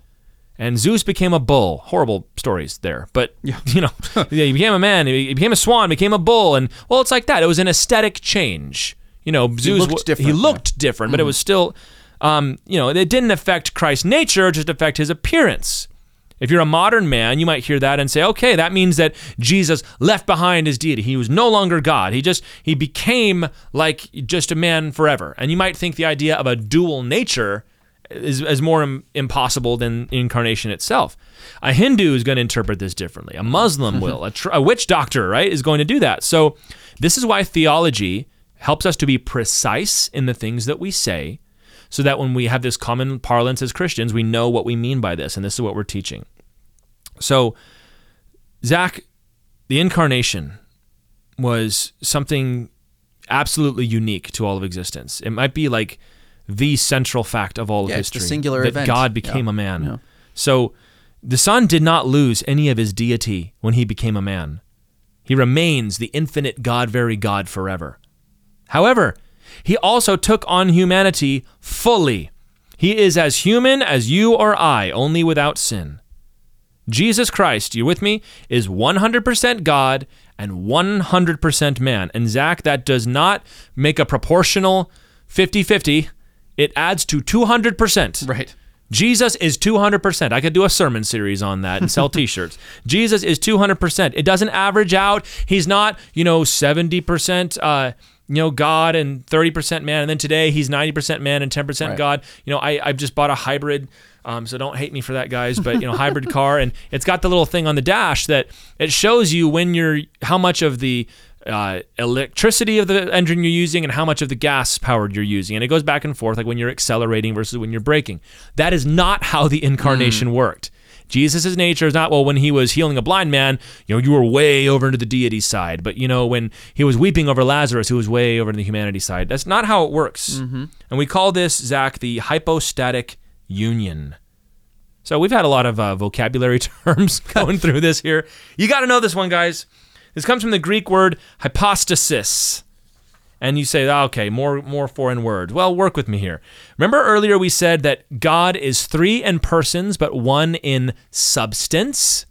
and Zeus became a bull. Horrible stories there, but you know, yeah, he became a man, he became a swan, became a bull, and well, it's like that. It was an aesthetic change. You know, Zeus looked different, he yeah. looked different, but it was still, um, you know, it didn't affect Christ's nature, just affect his appearance. If you're a modern man, you might hear that and say, okay, that means that Jesus left behind his deity. He was no longer God. He just he became like just a man forever. And you might think the idea of a dual nature is, is more Im- impossible than incarnation itself. A Hindu is going to interpret this differently. A Muslim will. A, tr- a witch doctor, right, is going to do that. So this is why theology helps us to be precise in the things that we say so that when we have this common parlance as Christians, we know what we mean by this, and this is what we're teaching. So, Zach, the incarnation was something absolutely unique to all of existence. It might be like the central fact of all of Yeah, it's the history singular that event. God became Yeah. a man. Yeah. So, the Son did not lose any of his deity when he became a man. He remains the infinite God, very God forever. However, he also took on humanity fully. He is as human as you or I, only without sin. Jesus Christ, you with me, is 100% God and 100% man. And Zach, that does not make a proportional 50 50, it adds to 200%. Right. Jesus is 200%. I could do a sermon series on that and sell t-shirts. Jesus is 200%. It doesn't average out. He's not, you know, 70% uh, you know, God and 30% man. And then today he's 90% man and 10% Right. God. You know, I, I've just bought a hybrid. Um, so don't hate me for that, guys. But you know, hybrid car, and it's got the little thing on the dash that it shows you when you're how much of the uh, electricity of the engine you're using and how much of the gas powered you're using, and it goes back and forth, like when you're accelerating versus when you're braking. That is not how the incarnation worked. Jesus' nature is not, well, when he was healing a blind man, you know, you were way over into the deity side. But, you know, when he was weeping over Lazarus, who was way over to the humanity side. That's not how it works. And we call this, Zach, the hypostatic union. So we've had a lot of uh, vocabulary terms going through this here. You got to know this one, guys. This comes from the Greek word hypostasis. And you say, "Ah, okay, more more foreign words. Well, work with me here. Remember earlier we said that God is three in persons, but one in substance.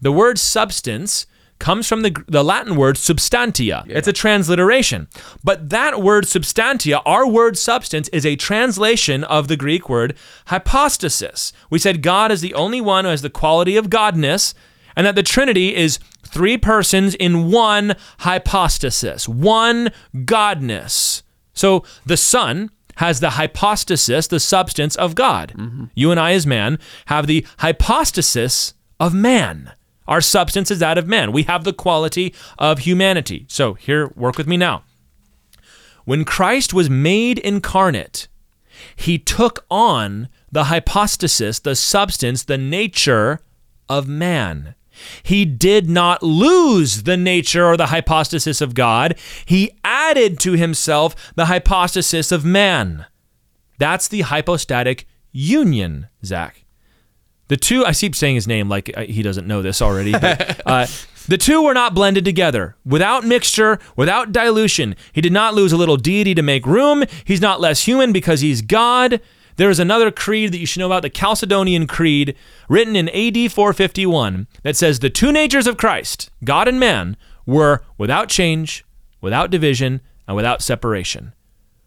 The word substance comes from the, the Latin word substantia. It's a transliteration. But that word substantia, our word substance, is a translation of the Greek word hypostasis. We said God is the only one who has the quality of godness, and that the Trinity is three persons in one hypostasis, one godness. So the Son has the hypostasis, the substance of God. Mm-hmm. You and I, as man, have the hypostasis of man. Our substance is that of man. We have the quality of humanity. So here, work with me now. When Christ was made incarnate, he took on the hypostasis, the substance, the nature of man. He did not lose the nature or the hypostasis of God. He added to himself the hypostasis of man. That's the hypostatic union, Zach. The two, I keep saying his name like uh, he doesn't know this already. But, uh, the two were not blended together. Without mixture, without dilution. He did not lose a little deity to make room. He's not less human because he's God. There is another creed that you should know about, the Chalcedonian Creed, written in AD 451, that says the two natures of Christ, God and man, were without change, without division, and without separation.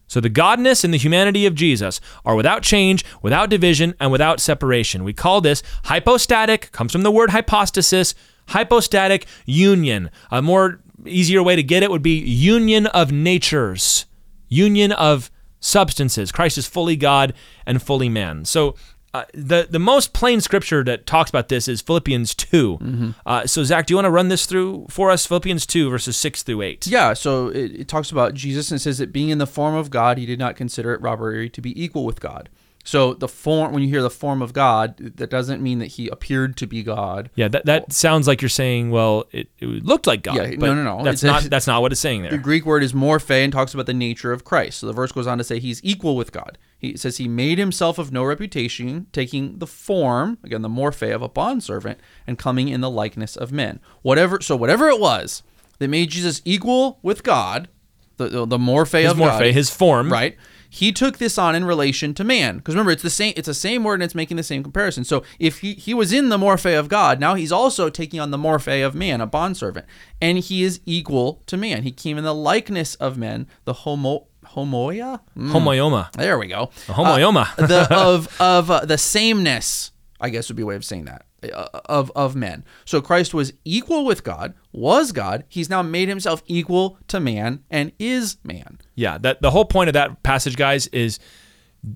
So the godness and the humanity of Jesus are without change, without division, and without separation. We call this hypostatic, comes from the word hypostasis, hypostatic union. A more easier way to get it would be union of natures, union of substances. Christ is fully God and fully man. So uh, the the most plain scripture that talks about this is Philippians 2 Mm-hmm. Uh, so Zach, do you want to run this through for us? Philippians two verses six through eight. Yeah, so it, it talks about Jesus and says that being in the form of God, he did not consider it robbery to be equal with God. So the form, when you hear the form of God, that doesn't mean that he appeared to be God. Yeah, that, that sounds like you're saying, well, it, it looked like God. Yeah, but no, no, no. That's It's- not that's not what it's saying there. The. Greek word is morphe and talks about the nature of Christ. So the verse goes on to say he's equal with God. He says he made himself of no reputation, taking the form, again, the morphe of a bondservant, and coming in the likeness of men. Whatever, so whatever it was that made Jesus equal with God, the the, the morphe His of morphe, God, his form. right? He took this on in relation to man, because remember, it's the same. It's the same word, and it's making the same comparison. So if he he was in the morphe of God, now he's also taking on the morphe of man, a bondservant, and he is equal to man. He came in the likeness of men, the homo homoia. Mm, Homoioma. there we go. A homoioma. Uh, the of of uh, the sameness, I guess would be a way of saying that. uh, Of of men, so Christ was equal with God, was God. He's now made himself equal to man and is man. Yeah, that the whole point of that passage, guys, is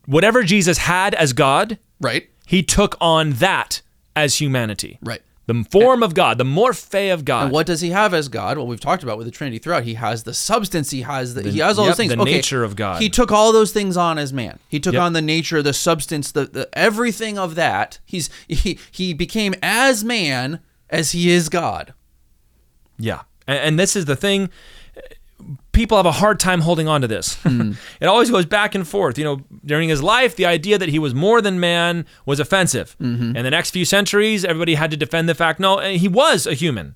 whatever Jesus had as God, Right. he took on that as humanity. Right. The form of God, the morphe of God. And what does he have as God? Well, we've talked about with the Trinity throughout. He has the substance. He has the, he has all yep, those things. the okay, nature of God. He took all those things on as man. He took Yep. on the nature, the substance, the, the everything of that. He's he he became as man as he is God. Yeah. And, and this is the thing. People have a hard time holding on to this. Hmm. it always goes back and forth. You know, during his life, the idea that he was more than man was offensive. Mm-hmm. In the next few centuries, everybody had to defend the fact no, eh, he was a human.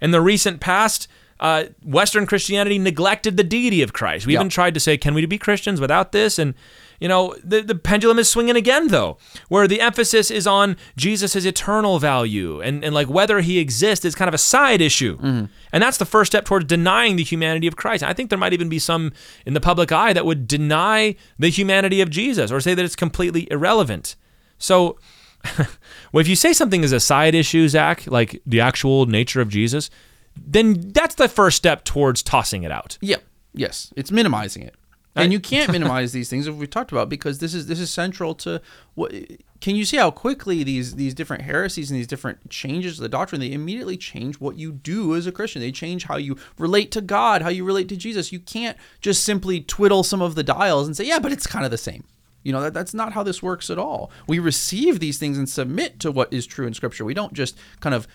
In the recent past, uh, Western Christianity neglected the deity of Christ. We Yeah. even tried to say, can we be Christians without this? And, you know, the, the pendulum is swinging again, though, where the emphasis is on Jesus' eternal value and, and like whether he exists is kind of a side issue. Mm-hmm. And that's the first step towards denying the humanity of Christ. I think there might even be some in the public eye that would deny the humanity of Jesus or say that it's completely irrelevant. So, well, if you say something is a side issue, Zach, like the actual nature of Jesus, then that's the first step towards tossing it out. Yeah. Yes. It's minimizing it. And you can't minimize these things, as we talked about, because this is this is central to what. Can you see how quickly these these different heresies and these different changes to the doctrine they immediately change what you do as a Christian? They change how you relate to God, how you relate to Jesus. You can't just simply twiddle some of the dials and say, "Yeah, but it's kind of the same." You know that that's not how this works at all. We receive these things and submit to what is true in Scripture. We don't just kind of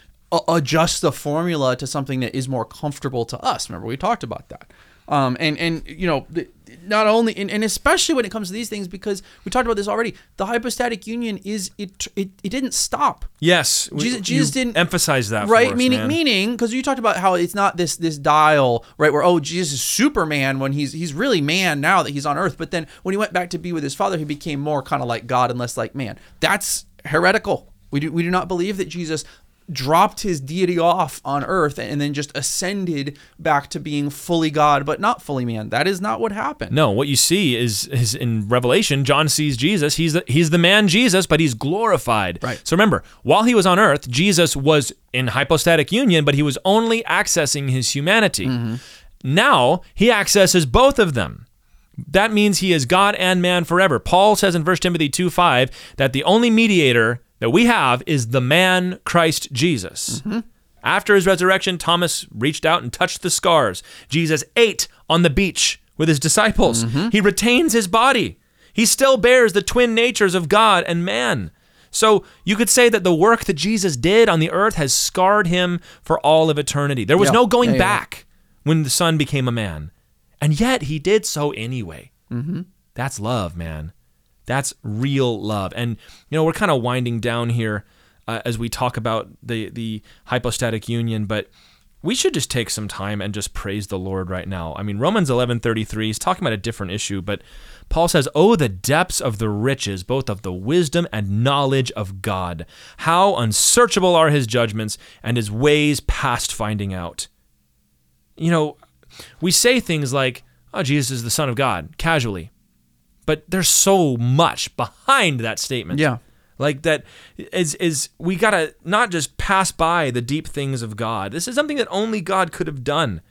adjust the formula to something that is more comfortable to us. Remember, we talked about that. Um, and and you know, the- not only and, and especially when it comes to these things, because we talked about this already. The hypostatic union is it it, it didn't stop. Yes, Jesus- Jesus didn't- emphasize that, for right us, meaning man. meaning because you talked about how it's not this this dial right where oh jesus is superman when he's he's really man now that he's on earth but then when he went back to be with his father he became more kind of like god and less like man that's heretical we do we do not believe that jesus dropped his deity off on earth and then just ascended back to being fully god but not fully man that is not what happened No, what you see is is in Revelation, John sees Jesus. He's the, he's the man Jesus, but he's glorified. Right. So remember, while he was on earth, Jesus was in hypostatic union, but he was only accessing his humanity. Mm-hmm. Now he accesses both of them. That means he is God and man forever. Paul says in 1 Timothy 2 5 that the only mediator that we have is the man Christ Jesus. After his resurrection, Thomas reached out and touched the scars. Jesus ate on the beach with his disciples. He retains his body. He still bears the twin natures of God and man. So you could say that the work that Jesus did on the earth has scarred him for all of eternity. There was no going yeah, yeah. back when the Son became a man. And yet he did so anyway. Mm-hmm. That's love, man. That's real love. And, you know, we're kind of winding down here uh, as we talk about the, the hypostatic union, but we should just take some time and just praise the Lord right now. I mean, Romans 11:33 is talking about a different issue, but Paul says, "Oh the depths of the riches both of the wisdom and knowledge of God. How unsearchable are his judgments and his ways past finding out." You know, we say things like, "Oh, Jesus is the son of God," casually. But there's so much behind that statement. Yeah. Like that is is we gotta not just pass by the deep things of God. This is something that only God could have done.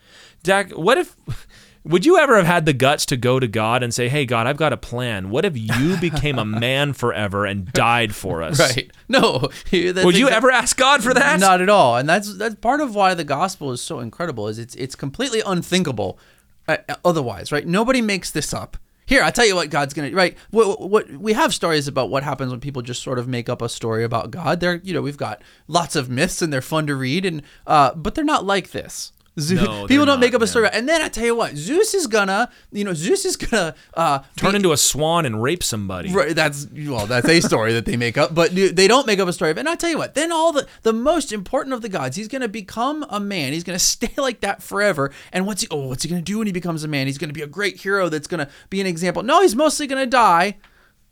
Dak, what if Would you ever have had the guts to go to God and say, "Hey God, I've got a plan. What if you became a man forever and died for us?" Right. No. Would you ever ask God for that? Not at all. And that's that's part of why the gospel is so incredible is it's it's completely unthinkable uh, otherwise, right? Nobody makes this up. Here, I'll tell you what God's gonna right. What, what we have stories about what happens when people just sort of make up a story about God. They're you know we've got lots of myths and they're fun to read and uh, but they're not like this. Zeus, No, people don't not, make up a story. And then I tell you what, Zeus is gonna, you know, Zeus is gonna uh, Turn be- into a swan and rape somebody. Right, that's well, that's a story that they make up, but they don't make up a story. And I tell you what, then all the the most important of the gods, he's gonna become a man. He's gonna stay like that forever. And what's he? Oh, what's he gonna do when he becomes a man? He's gonna be a great hero. That's gonna be an example. No, he's mostly gonna die,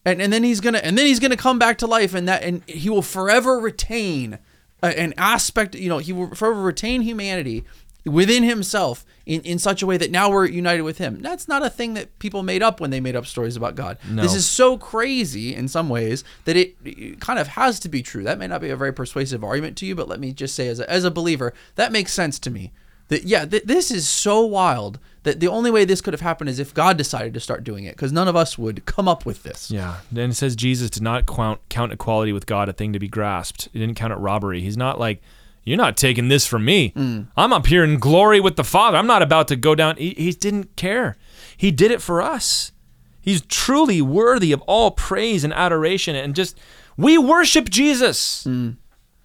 and and then he's gonna and then he's gonna come back to life, and that and he will forever retain an aspect. You know, he will forever retain humanity within himself in, in such a way that now we're united with him. That's not a thing that people made up when they made up stories about God. This is so crazy in some ways that it, it kind of has to be true. That may not be a very persuasive argument to you, but let me just say as a, as a believer, that makes sense to me. That yeah, th- this is so wild that the only way this could have happened is if God decided to start doing it because none of us would come up with this. Yeah. Then it says Jesus did not count, count equality with God a thing to be grasped. He didn't count it robbery. He's not like, you're not taking this from me. Mm. I'm up here in glory with the Father. I'm not about to go down. He, he didn't care. He did it for us. He's truly worthy of all praise and adoration. And just, we worship Jesus. Mm.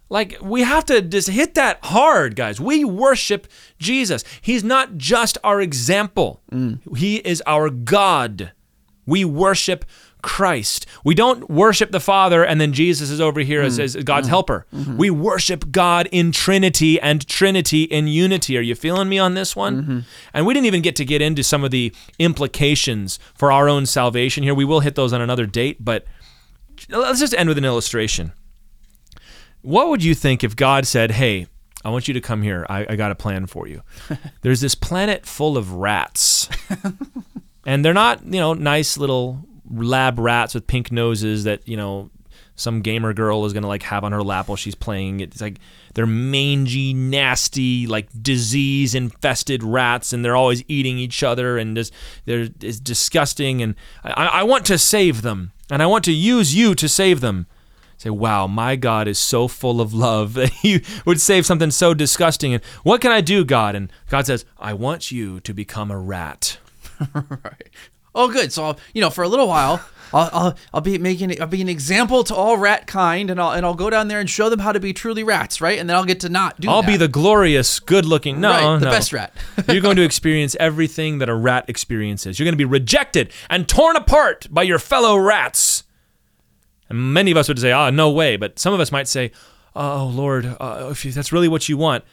Like, we have to just hit that hard, guys. We worship Jesus. He's not just our example, mm. He is our God. We worship Christ. We don't worship the Father and then Jesus is over here as, mm. as God's mm. helper. Mm-hmm. We worship God in Trinity and Trinity in unity. Are you feeling me on this one? Mm-hmm. And we didn't even get to get into some of the implications for our own salvation here. We will hit those on another date, but let's just end with an illustration. What would you think if God said, Hey, I want you to come here. I, I got a plan for you. There's this planet full of rats. and they're not, you know, nice little lab rats with pink noses that, you know, some gamer girl is to like have on her lap while she's playing. It's like they're mangy, nasty, like disease infested rats and they're always eating each other and just they're it's disgusting and I, I want to save them and I want to use you to save them say, wow, my God is so full of love that he would save something so disgusting. And what can I do, God? And God says, I want you to become a rat. right. Oh, good. So, I'll, you know, for a little while, I'll, I'll, I'll be making I'll be an example to all rat kind, and I'll and I'll go down there and show them how to be truly rats, right? And then I'll get to not do. That. I'll that. be the glorious, good looking. No, Right, the no. best rat. You're going to experience everything that a rat experiences. You're going to be rejected and torn apart by your fellow rats. And many of us would say, ah, no way. But some of us might say, oh, Lord, uh, if that's really what you want.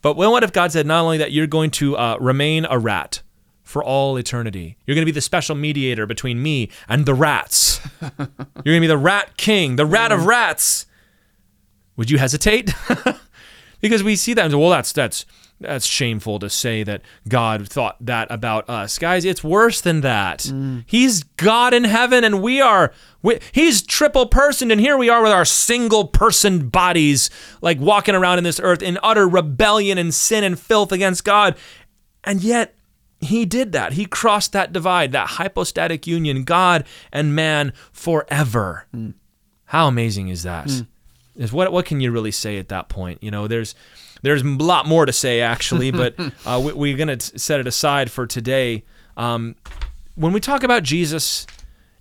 But well, what if God said, not only that, you're going to uh, remain a rat for all eternity? You're going to be the special mediator between me and the rats. you're going to be the rat king, the rat of mm. rats. Would you hesitate? because we see that and say, well, that's that's that's shameful to say that God thought that about us, guys. It's worse than that. Mm. He's God in heaven, and we are. We, he's triple personed, and here we are with our single person bodies, like walking around in this earth in utter rebellion and sin and filth against God, and yet. He did that. He crossed that divide, that hypostatic union, God and man forever. How amazing is that? Is what what can you really say at that point? You know, there's there's a lot more to say actually, but uh, we, we're gonna set it aside for today. Um, when we talk about Jesus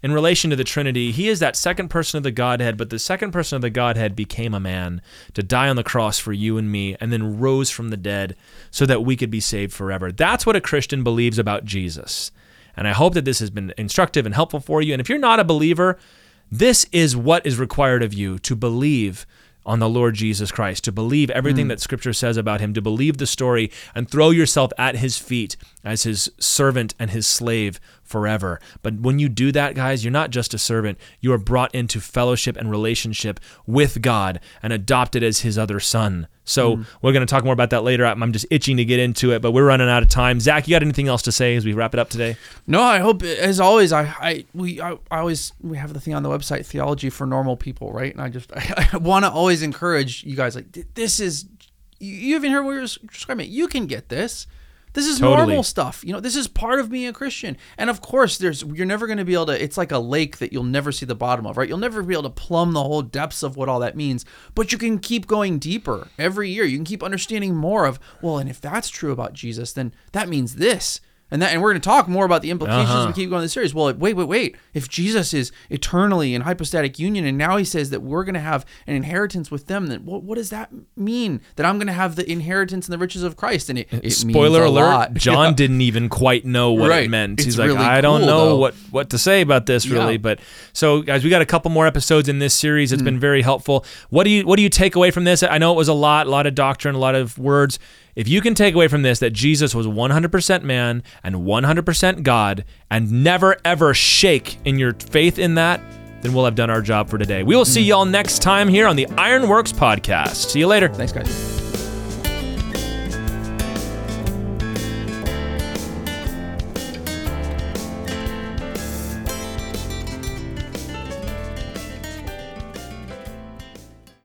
in relation to the Trinity, he is that second person of the Godhead, but the second person of the Godhead became a man to die on the cross for you and me, and then rose from the dead so that we could be saved forever. That's what a Christian believes about Jesus. And I hope that this has been instructive and helpful for you. And if you're not a believer, this is what is required of you to believe on the Lord Jesus Christ, to believe everything mm. that Scripture says about him, to believe the story and throw yourself at his feet as his servant and his slave forever. But when you do that, guys, you're not just a servant, you are brought into fellowship and relationship with God and adopted as his other son. So mm-hmm. we're going to talk more about that later. I'm just itching to get into it, but we're running out of time. Zach, you got anything else to say as we wrap it up today? No, I hope as always I I we I, I always we have the thing on the website theology for normal people, right? And I just I, I want to always encourage you guys like this is you- even heard what were describing. You can get this. This is Totally. normal stuff. You know, this is part of being a Christian. And of course, there's you're never going to be able to. It's like a lake that you'll never see the bottom of, right? You'll never be able to plumb the whole depths of what all that means. But you can keep going deeper every year. You can keep understanding more of well, and if that's true about Jesus, then that means this. And that, and we're going to talk more about the implications as we keep going in the series. Well, wait, wait, wait. If Jesus is eternally in hypostatic union, and now he says that we're going to have an inheritance with them, then what, what does that mean? That I'm going to have the inheritance and the riches of Christ? And it, it Spoiler alert: lot. John Yeah. didn't even quite know what Right. it meant. It's He's like, really I don't cool, know though. what what to say about this really. Yeah. But so, guys, we got a couple more episodes in this series. It's Mm. been very helpful. What do you what do you take away from this? I know it was a lot, a lot of doctrine, a lot of words. If you can take away from this that Jesus was 100% man and 100% God, and never ever shake in your faith in that. Then we'll have done our job for today. We will see y'all next time here on the IronWorks podcast. See you later. Thanks, guys.